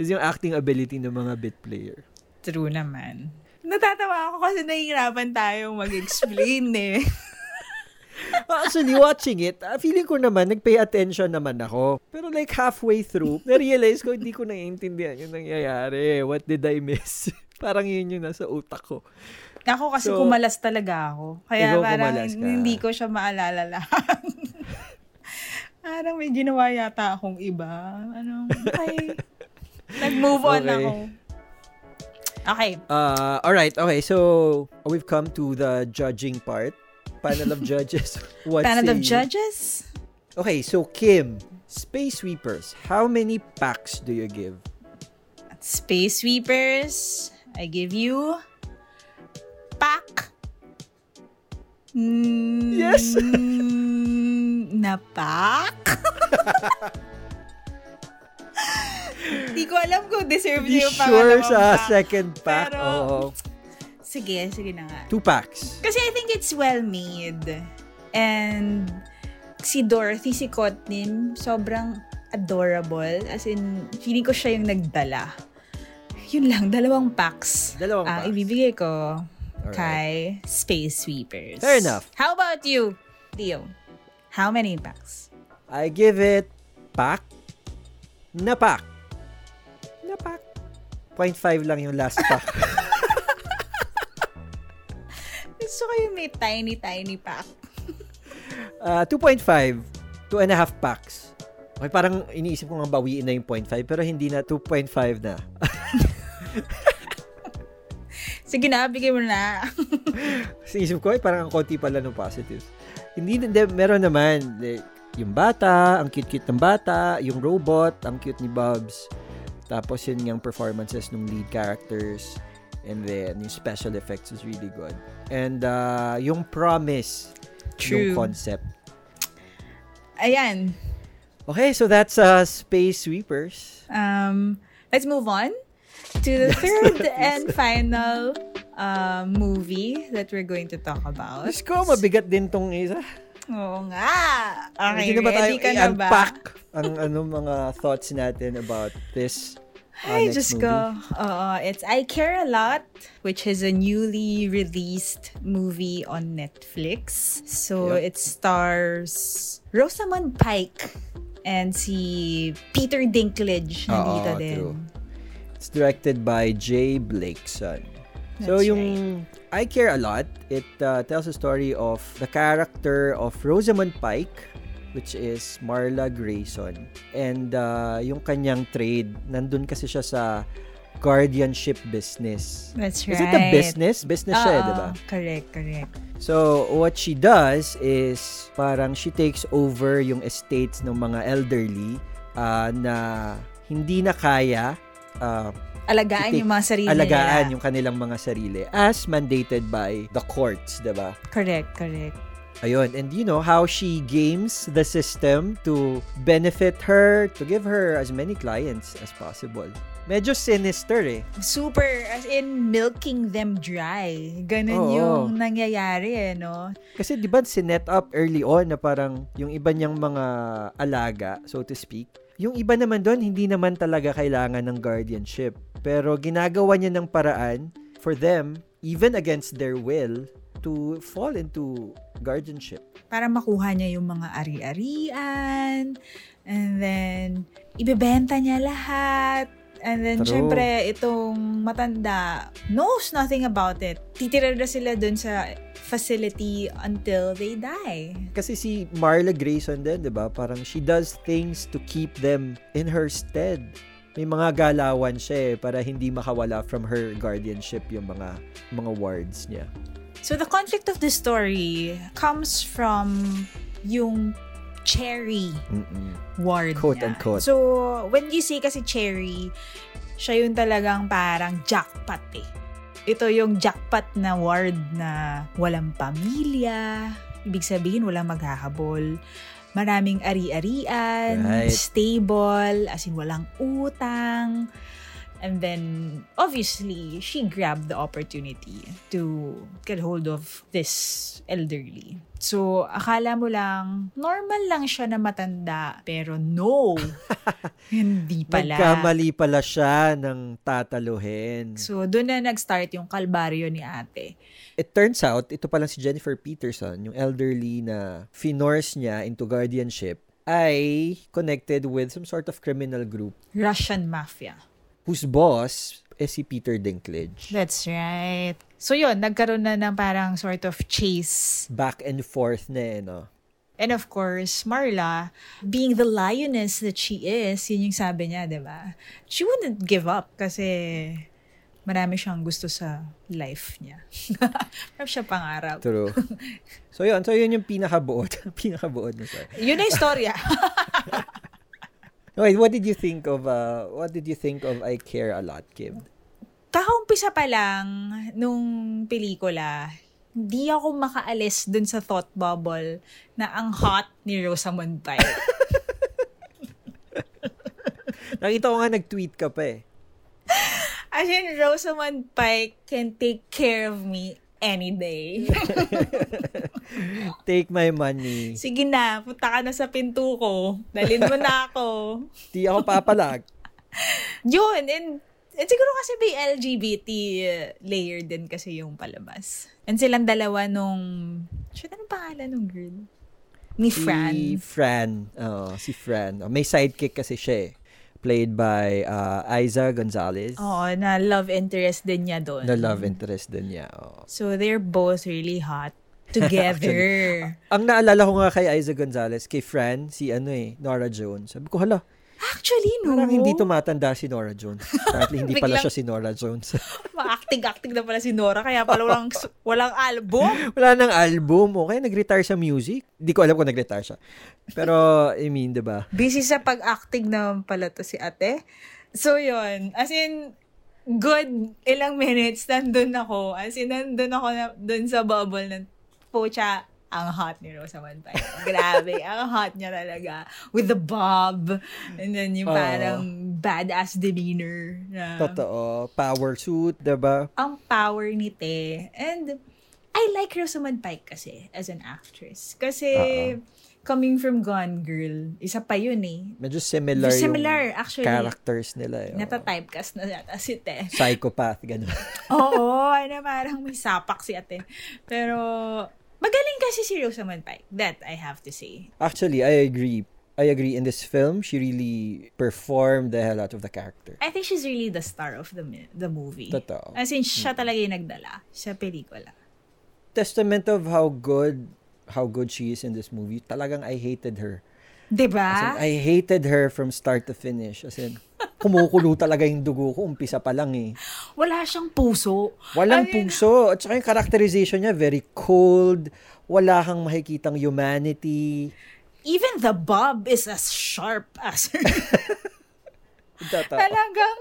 is yung acting ability ng mga bit player. True naman. Natatawa ako kasi nahihirapan tayong mag-explain eh. Actually, watching it, ah, feeling ko naman, nagpay attention naman ako. Pero like halfway through, na-realize ko, hindi ko naiintindihan yung nangyayari. What did I miss? Parang yun yung nasa utak ko. Ako kasi So, kumalas talaga ako. Kaya parang kumalas ka. hindi ko siya maalala lahat. Parang may ginawa yata akong iba. Ano, okay. Nag-move on Okay. ako. Okay. Uh, alright, okay. So, we've come to the judging part. Panel of judges. What Panel of judges? Okay, so Kim, Space Sweepers, how many packs do you give? Space Sweepers, I give you pack. Mm, Yes. Na pack? Hindi ko alam kung deserve niya yung sure pangalawang sa pack. second pack. Pero- Oo. Sige, sige na nga. Two packs. Kasi I think it's well made. And si Dorothy, si Kotnin, sobrang adorable. As in, feeling ko siya yung nagdala. Yun lang, dalawang packs. Dalawang ang packs. ibibigay ko Alright. kay Space Sweepers. Fair enough. How about you, Leo? How many packs? I give it pack na pack. Na pack. 0.5 lang yung last pack. Gusto ko yung may tiny, tiny pack. Uh, 2.5. Two and a half packs. Okay, parang iniisip ko nga bawiin na yung 0.5 pero hindi na 2.5 na. Sige na, bigay mo na. Kasi isip ko, eh, parang ang konti pala ng positives. Hindi, hindi, meron naman. Yung bata, ang cute-cute ng bata, yung robot, ang cute ni Bubs. Tapos yun yung performances ng lead characters. And then, yung special effects is really good. And uh, yung promise, True. yung concept. Ayan. Okay, so that's uh, Space Sweepers. Um, let's move on to the third and final uh, movie that we're going to talk about. Let's go, mabigat din tong isa. Oo nga. Okay, na ba tayo ready ka na ba? ang ano, mga thoughts natin about this uh, Ay, just movie? go. Oo, it's I Care a Lot, which is a newly released movie on Netflix. So, Yep. it stars Rosamund Pike and si Peter Dinklage nandito Oo, din. true. It's directed by Jay Blakeson. So That's yung I Care a Lot, it uh, tells a story of the character of Rosamund Pike, which is Marla Grayson. And uh, yung kanyang trade, nandun kasi siya sa guardianship business. That's Is right. it a business? Business siya, eh, di ba? Correct, correct. So, what she does is parang she takes over yung estates ng mga elderly uh, na hindi na kaya uh, Alagaan yung mga sarili alagaan nila. yung kanilang mga sarili as mandated by the courts, 'di ba? Correct, correct. Ayun, and you know how she games the system to benefit her, to give her as many clients as possible. Medyo sinister eh. Super, as in, milking them dry. Ganun Oo. yung nangyayari, eh, no? Kasi 'di ba sinet up early on na parang yung iba niyang mga alaga, so to speak, yung iba naman doon hindi naman talaga kailangan ng guardianship. Pero ginagawa niya ng paraan for them even against their will to fall into guardianship. Para makuha niya yung mga ari-arian. And then, ibebenta niya lahat. And then, True. syempre, itong matanda knows nothing about it. Titira na sila dun sa facility until they die. Kasi si Marla Grayson din, 'di ba? Parang she does things to keep them in her stead. may mga galawan siya eh, para hindi makawala from her guardianship yung mga mga wards niya. So the conflict of the story comes from yung Cherry Mm-mm. ward Quote niya. unquote. So, when you see kasi Cherry, siya yung talagang parang jackpot eh. Ito yung jackpot na ward na walang pamilya, ibig sabihin walang maghahabol, maraming ari-arian, Right. stable, as in walang utang, And then, obviously, she grabbed the opportunity to get hold of this elderly. So, akala mo lang, normal lang siya na matanda. Pero no, hindi pala. Nagkamali pala siya ng tataluhin. So, doon na nag-start yung kalbaryo ni ate. It turns out, ito palang si Jennifer Peterson, yung elderly na finorce niya into guardianship, ay connected with some sort of criminal group Russian mafia. Whose boss is si Peter Dinklage. That's right. So, yun, nagkaroon na ng parang sort of chase Back and forth na eh, no? And of course, Marla, being the lioness that she is, yun yung sabi niya, di ba? She wouldn't give up kasi marami siyang gusto sa life niya. Marami siya pangarap. True. so yun, so yun yung pinakabuod. pinakabuod na story. Yun na yung storya. Wait, what did you think of, uh, what did you think of I Care A Lot, Kim? Kakaumpisa pa lang nung pelikula, hindi ako makaalis dun sa thought bubble na ang hot ni Rosamund Pike. Nakita ko nga nag-tweet ka pa eh. As in, Rosamund Pike can take care of me any day. Take my money. Sige na, punta ka na sa pinto ko. Dalin mo na ako. Di ako papalag. Yun, and, and siguro kasi may LGBT layer din kasi yung palabas. And silang dalawa nung, shit, anong pangalan nung girl? Ni Fran. Si Fran. Oo, si Fran. Oh, may sidekick kasi siya eh. Played by uh, Aiza Gonzalez. Oo, na love interest din niya doon. Na love interest din niya. Oo. So, they're both really hot together. Ang naalala ko nga kay Aiza Gonzalez, kay Fran, si ano eh, Nora Jones. Sabi ko, hala, Actually, no. parang hindi tumatanda si Nora Jones. Apparently, hindi pala siya si Nora Jones. Ma-acting-acting na pala si Nora, kaya pala walang, walang album. Wala nang album. Okay, nag-retire sa music. Hindi ko alam kung nag-retire siya. Pero, I mean, di ba? Busy sa pag-acting naman pala to si ate. So, yun. As in, good ilang minutes, nandun ako. As in, nandun ako na, dun sa bubble ng pocha, ang hot ni Rosamund Pike. Grabe, ang hot niya talaga. With the bob. And then yung parang badass demeanor. Na, Totoo. Power suit, di ba? ang power ni Te. And I like Rosamund Pike kasi as an actress. Kasi Oo. coming from Gone Girl, isa pa yun eh. Medyo similar, Similar, yung actually. characters nila. Eh. Oo. Nata-typecast na yata si Te. Psychopath, gano'n. Oo, ano parang may sapak si ate. Pero, magaling kasi si Rosamund Pike. That I have to say. Actually, I agree. I agree. In this film, she really performed the hell out of the character. I think she's really the star of the the movie. Totoo. As in, siya talaga yung nagdala sa pelikula. Testament of how good how good she is in this movie. Talagang I hated her. As in, Diba? I hated her from start to finish. As in, kumukulo talaga yung dugo ko. Umpisa pa lang eh. Wala siyang puso. Walang Ayun. puso. At saka yung characterization niya, very cold. Wala kang makikitang humanity. Even the bob is as sharp as her. Talagang,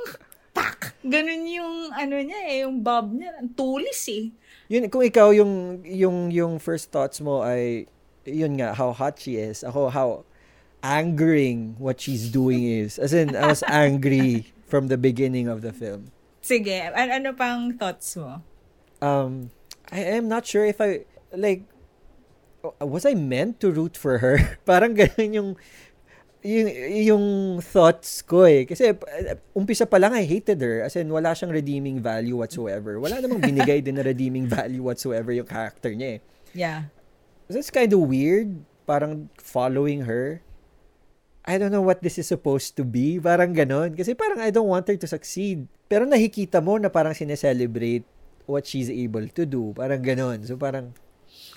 pak! Ganun yung, ano niya eh, yung bob niya. Ang tulis eh. Yun, kung ikaw yung, yung, yung first thoughts mo ay, yun nga, how hot she is. Ako, how angering what she's doing is. As in, I was angry from the beginning of the film. Sige, an- ano pang thoughts mo? Um, I am not sure if I, like, was I meant to root for her? Parang ganun yung, yung, yung thoughts ko eh. Kasi uh, umpisa pa lang, I hated her. As in, wala siyang redeeming value whatsoever. Wala namang binigay din na redeeming value whatsoever yung character niya eh. Yeah. That's kind of weird. Parang following her. I don't know what this is supposed to be. Parang ganon. Kasi parang I don't want her to succeed. Pero nakikita mo na parang sineselebrate what she's able to do. Parang ganon. So parang,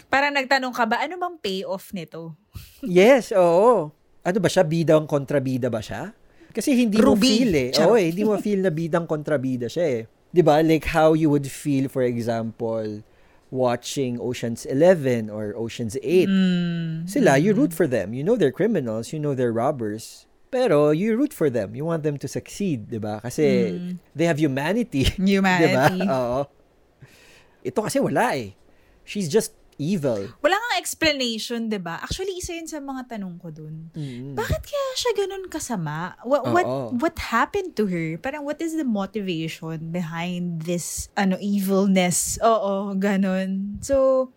Parang nagtanong ka ba, ano bang payoff nito? yes, oo. Ano ba siya? Bida ang kontrabida ba siya? Kasi hindi mo Ruby. feel eh. Charot. Oo, eh, hindi mo feel na bidang kontrabida siya eh. 'Di ba? Like how you would feel for example watching Ocean's 11 or Ocean's 8. Mm. Sila, you root for them. You know they're criminals, you know they're robbers. Pero you root for them. You want them to succeed, 'di ba? Kasi Mm. they have humanity. Humanity. 'Di ba? Oo. Ito kasi wala eh. She's just evil. Wala kang explanation, 'di ba? Actually, isa 'yun sa mga tanong ko dun. Mm. Bakit kaya siya ganun kasama? What what Oo. what happened to her? Parang what is the motivation behind this ano evilness? Oo, ganun. So,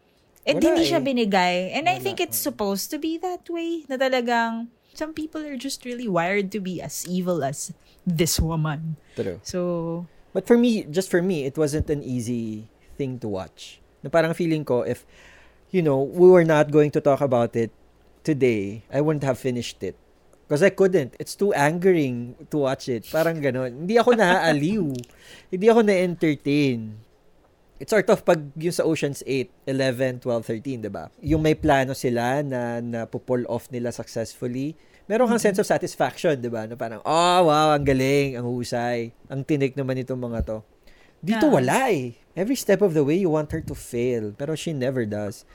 Wala hindi eh. siya binigay. And I Wala. think it's supposed to be that way. Na talagang some people are just really wired to be as evil as this woman. True. So, But for me, just for me, it wasn't an easy thing to watch. Na parang feeling ko, if, you know, we were not going to talk about it today, I wouldn't have finished it. Because I couldn't. It's too angering to watch it. Parang ganon. Hindi ako naaaliw. Hindi ako na-entertain. It's sort of pag yung sa Ocean's 8, 11, 12, 13, diba? Yung may plano sila na, na pull off nila successfully. Meron kang sense of satisfaction, diba? Na parang, oh, wow, ang galing, ang husay. Ang tinik naman itong mga to. Dito Yeah. wala eh. Every step of the way, you want her to fail. Pero she never does.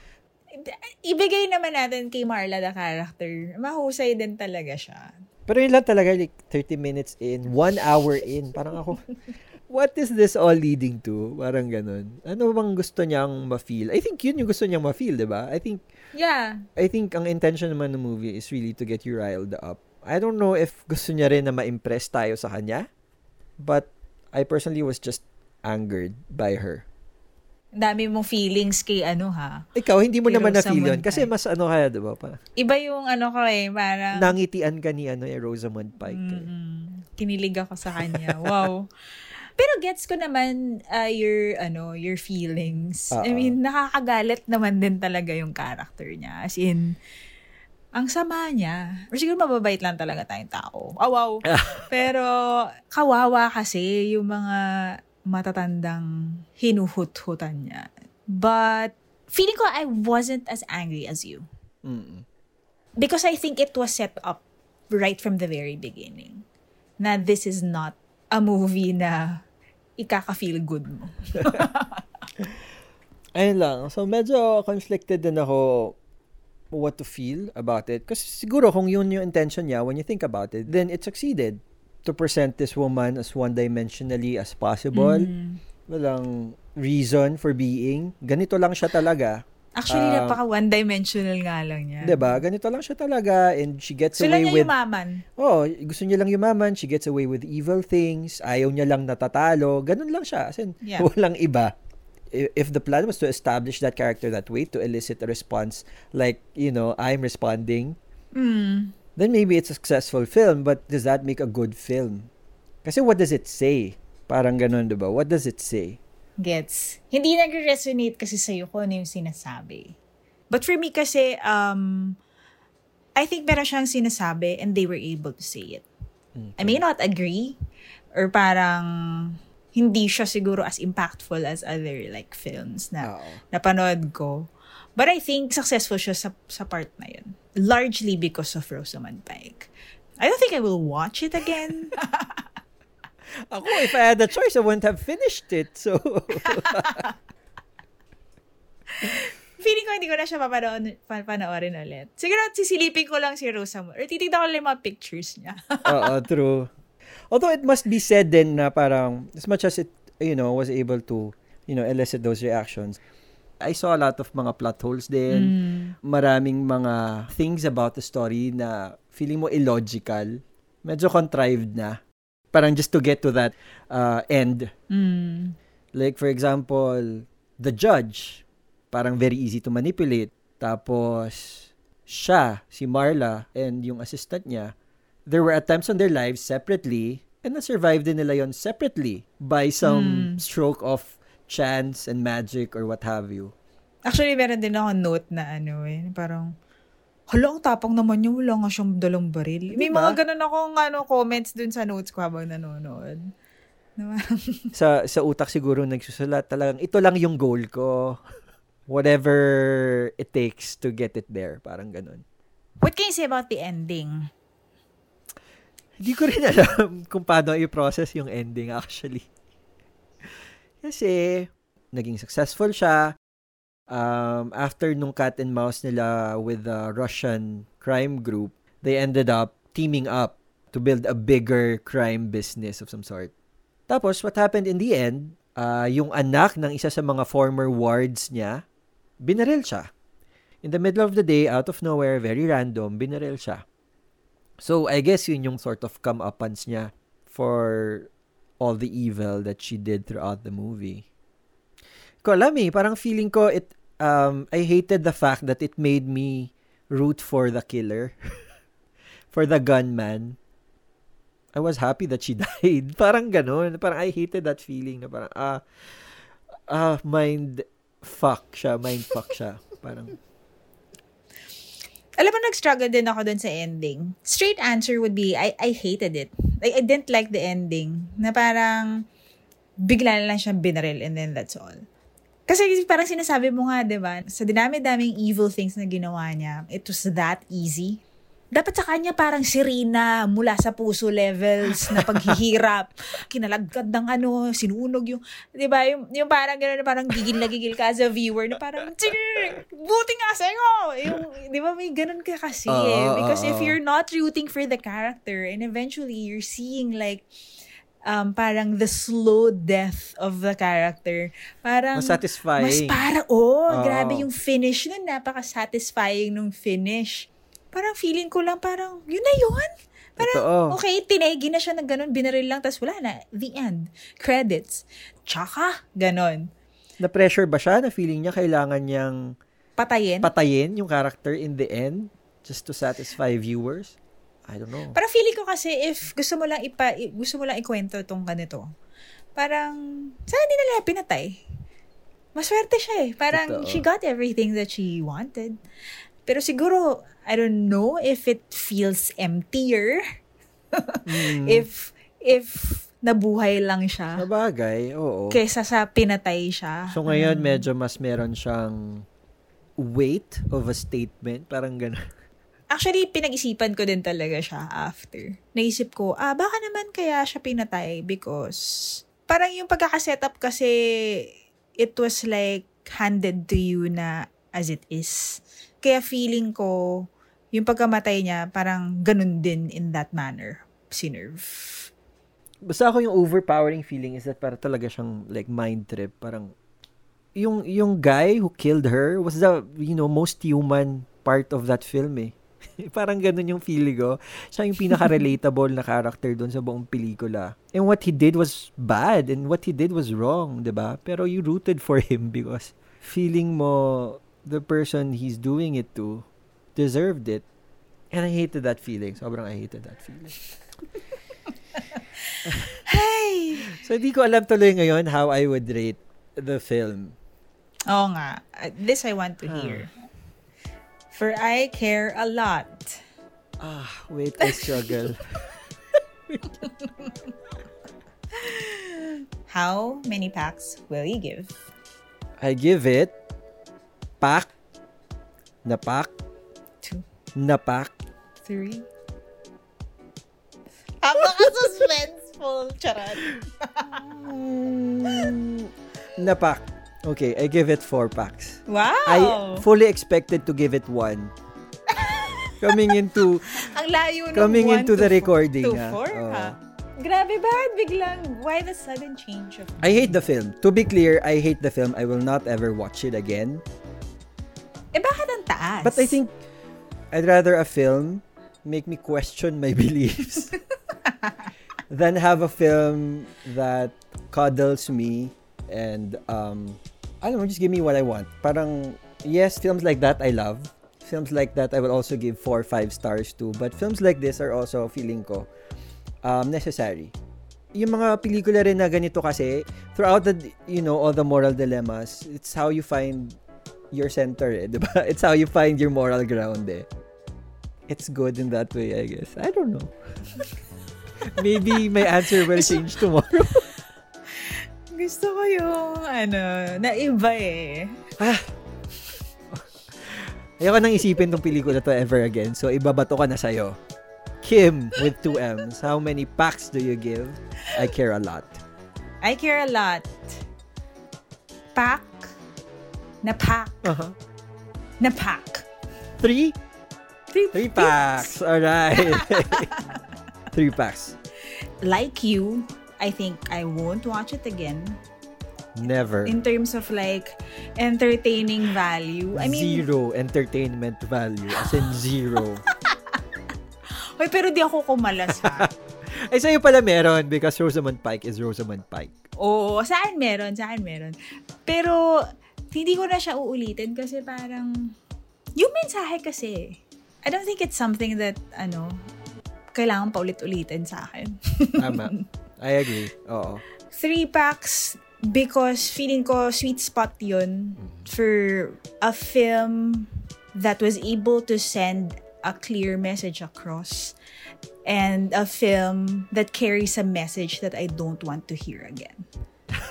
ibigay naman natin kay Marla the character. Mahusay din talaga siya. Pero yun lang talaga, like, 30 minutes in, one hour in. Parang ako, what is this all leading to? Parang ganun. Ano bang gusto niyang ma-feel? I think yun yung gusto niyang ma-feel, di ba? I think, Yeah. I think ang intention naman ng movie is really to get you riled up. I don't know if gusto niya rin na ma-impress tayo sa kanya. But, I personally was just angered by her. Dami mong feelings kay ano ha. Ikaw, hindi mo Pero naman na-feel yun. Kasi mas ano kaya, di ba? Pa, Iba yung ano ko eh, parang nangitian ka ni ano, eh, Rosamund Pike. eh. mm, kinilig ako sa kanya. wow. Pero gets ko naman uh, your ano, your feelings. I Oo. mean, nakakagalit naman din talaga yung character niya. As in, ang sama niya. Or siguro mababait lang talaga tayong tao. Oh, wow. Pero kawawa kasi yung mga matatandang hinuhut-hutan niya. But feeling ko I wasn't as angry as you. Mm. Because I think it was set up right from the very beginning. Na this is not a movie na ikaka-feel good mo. Ayun lang. So, medyo conflicted din ako what to feel about it. Kasi siguro kung yun yung intention niya, when you think about it, then it succeeded to present this woman as one-dimensionally as possible. Mm. Walang reason for being. Ganito lang siya talaga. Actually, Ah. napaka one-dimensional nga lang niya. ba? Ganito lang siya talaga and she gets lang away niya with yumaman. Oh, gusto niya lang yumaman, she gets away with evil things, ayaw niya lang natatalo, ganun lang siya. As in, Yeah. walang iba. If the plan was to establish that character that way, to elicit a response like, you know, I'm responding, Mm. Then maybe it's a successful film, but does that make a good film? Kasi what does it say? Parang ganun, di ba? What does it say? Gets. Hindi nag-resonate kasi sa'yo kung ano yung sinasabi. But for me kasi, um, I think meron siyang sinasabi and they were able to say it. I may not agree or parang hindi siya siguro as impactful as other like films na Oo. napanood ko. But I think successful siya sa, sa part na yun. Largely because of Rosamund Pike. I don't think I will watch it again. Ako, if I had the choice, I wouldn't have finished it. So, Feeling ko hindi ko na siya papanood, pa- panoorin ulit. Siguro sisilipin ko lang si Rosamund. Or titignan ko lang yung mga pictures niya. Oo, true. Although it must be said then na parang, as much as it, you know, was able to, you know, elicit those reactions, I saw a lot of mga plot holes din. Mm. Maraming mga things about the story na feeling mo illogical. Medyo contrived na. Parang just to get to that uh, end. Mm. Like, for example, the judge, parang very easy to manipulate. Tapos, siya, si Marla, and yung assistant niya, there were attempts on their lives separately, and na-survive din nila yon separately by some Mm. stroke of chance and magic or what have you. Actually, meron din ako note na ano eh. Parang, hala, ang tapang naman niya. Wala nga siyang dalang baril. May Diba? mga ganun akong ano, comments dun sa notes ko habang nanonood. Sa, sa utak siguro nagsusulat talagang, ito lang yung goal ko. Whatever it takes to get it there. Parang ganun. What can you say about the ending? Hindi ko rin alam kung paano i-process yung ending actually. Kasi, naging successful siya. Um, after nung cat and mouse nila with the Russian crime group, they ended up teaming up to build a bigger crime business of some sort. Tapos, what happened in the end, uh, yung anak ng isa sa mga former wards niya, binaril siya. In the middle of the day, out of nowhere, very random, binaril siya. So, I guess yun yung sort of come-upance niya for all the evil that she did throughout the movie. Ko alam eh, parang feeling ko it um I hated the fact that it made me root for the killer. for the gunman. I was happy that she died. Parang ganun. Parang I hated that feeling na parang ah ah mind fuck siya, mind fuck siya. Parang alam mo, nag-struggle din ako dun sa ending. Straight answer would be, I, I hated it. I, I didn't like the ending. Na parang, bigla na lang siyang binaril and then that's all. Kasi parang sinasabi mo nga, di ba, sa dinami-daming evil things na ginawa niya, it was that easy dapat sa kanya parang sirina mula sa puso levels na paghihirap. Kinalagkad ng ano, sinunog yung, di ba, yung, yung parang gano'n, parang gigil na gigil ka as a viewer na parang, buti nga sa'yo! Yung, di ba, may ganun ka kasi. Uh, eh. Because uh, uh, if you're not rooting for the character and eventually you're seeing like, um, parang the slow death of the character. Parang, mas satisfying. Mas para, oh, uh, grabe yung finish nun, napaka-satisfying nung finish parang feeling ko lang parang, yun na yun. Parang, Totoo. okay, tinegi na siya ng ganun, binaril lang, tapos wala na. The end. Credits. Tsaka, ganun. Na-pressure ba siya na feeling niya kailangan niyang patayin? Patayin yung character in the end just to satisfy viewers? I don't know. Parang feeling ko kasi if gusto mo lang ipa, gusto mo lang ikwento tong ganito, parang, sana hindi nila pinatay. Maswerte siya eh. Parang, Totoo. she got everything that she wanted. Pero siguro, I don't know if it feels emptier. mm. If, if nabuhay lang siya. Sabagay, oo. Kesa sa pinatay siya. So ngayon, um, medyo mas meron siyang weight of a statement. Parang gano'n. Actually, pinag-isipan ko din talaga siya after. Naisip ko, ah, baka naman kaya siya pinatay because parang yung pagkakasetup kasi it was like handed to you na as it is. Kaya feeling ko, yung pagkamatay niya, parang ganun din in that manner, si Nerve. Basta ako yung overpowering feeling is that para talaga siyang like mind trip. Parang, yung, yung guy who killed her was the, you know, most human part of that film eh. parang ganun yung feeling ko. Siya yung pinaka-relatable na character doon sa buong pelikula. And what he did was bad and what he did was wrong, 'di ba? Pero you rooted for him because feeling mo the person he's doing it to deserved it. And I hated that feeling. Sobrang I hated that feeling. hey! So, hindi ko alam tuloy ngayon how I would rate the film. Oo nga. This I want to hear. For I care a lot. Ah, wait, I struggle. How many packs will you give? I give it pack na pack Napak. Three. Napaka-suspenseful. Charot. mm, napak. Okay, I give it four packs. Wow! I fully expected to give it one. coming into ang layo ng coming into the recording to ha? four oh. ha grabe ba biglang why the sudden change of I hate the film to be clear I hate the film I will not ever watch it again eh bakit ang taas but I think I'd rather a film make me question my beliefs than have a film that cuddles me and um I don't know, just give me what I want. Parang yes, films like that I love. Films like that I will also give four, five stars to. But films like this are also feeling ko um, necessary. Yung mga pelikula rin na ganito kasi, throughout the, you know, all the moral dilemmas, it's how you find your center eh, di ba? It's how you find your moral ground eh. It's good in that way, I guess. I don't know. Maybe my answer will change tomorrow. Gusto ko yung, ano, naiba eh. Ah. Ayoko nang isipin tong pelikula to ever again. So, ibabato ka na sa'yo. Kim with two M's. How many packs do you give? I care a lot. I care a lot. Pack. Na pack. Uh-huh. Na pack. Three? Three, Three packs. All right. Three packs. Like you, I think I won't watch it again. Never. In terms of like entertaining value. I mean, zero entertainment value. As in zero. Hoy, pero di ako kumalas ha. Ay, sa'yo pala meron because Rosamund Pike is Rosamund Pike. Oo, sa akin meron, sa akin meron. Pero, hindi ko na siya uulitin kasi parang, yung mensahe kasi, I don't think it's something that, ano, kailangan pa ulit-ulitin sa akin. Tama. I agree. Oo. Three packs because feeling ko sweet spot yun for a film that was able to send a clear message across and a film that carries a message that I don't want to hear again.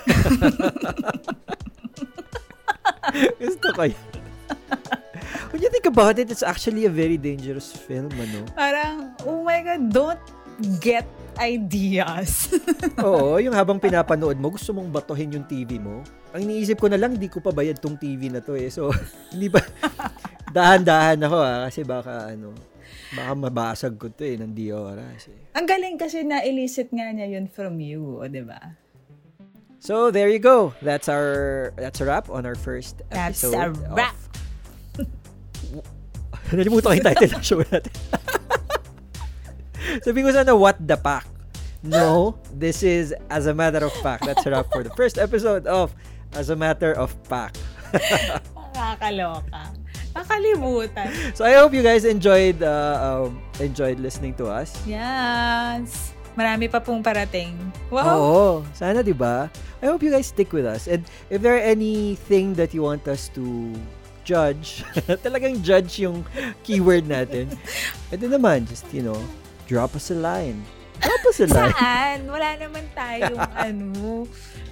Gusto ko yun. When you think about it, it's actually a very dangerous film, ano? Parang, oh my God, don't get ideas. Oo, yung habang pinapanood mo, gusto mong batuhin yung TV mo. Ang iniisip ko na lang, di ko pa bayad tong TV na to eh. So, hindi pa, dahan-dahan ako ah, kasi baka ano, baka mabasag ko to eh, ng di oras eh. Ang galing kasi na elicit nga niya yun from you, o, di ba? So, there you go. That's our, that's a wrap on our first That's episode. a wrap. Of, nalimutan ko yung title ng show natin. Sabi ko sana, what the pack? No, this is As a Matter of Fact. That's a wrap for the first episode of As a Matter of Fact. Nakakaloka. Nakalimutan. So I hope you guys enjoyed uh, um, enjoyed listening to us. Yes. Marami pa pong parating. Wow. Oo, sana 'di ba? I hope you guys stick with us. And if there are anything that you want us to judge, talagang judge yung keyword natin. Ito naman, just, you know, drop us a line. Drop us a line. Saan? Wala naman tayong ano.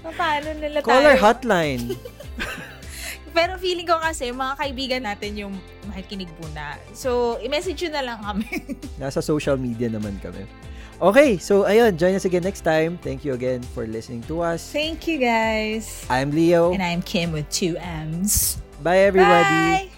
Paano nila Call our tayo? hotline. Pero feeling ko kasi, mga kaibigan natin yung makikinig po na. So, i-message nyo na lang kami. Nasa social media naman kami. Okay, so ayun, join us again next time. Thank you again for listening to us. Thank you guys. I'm Leo. And I'm Kim with two M's. Bye everybody. Bye!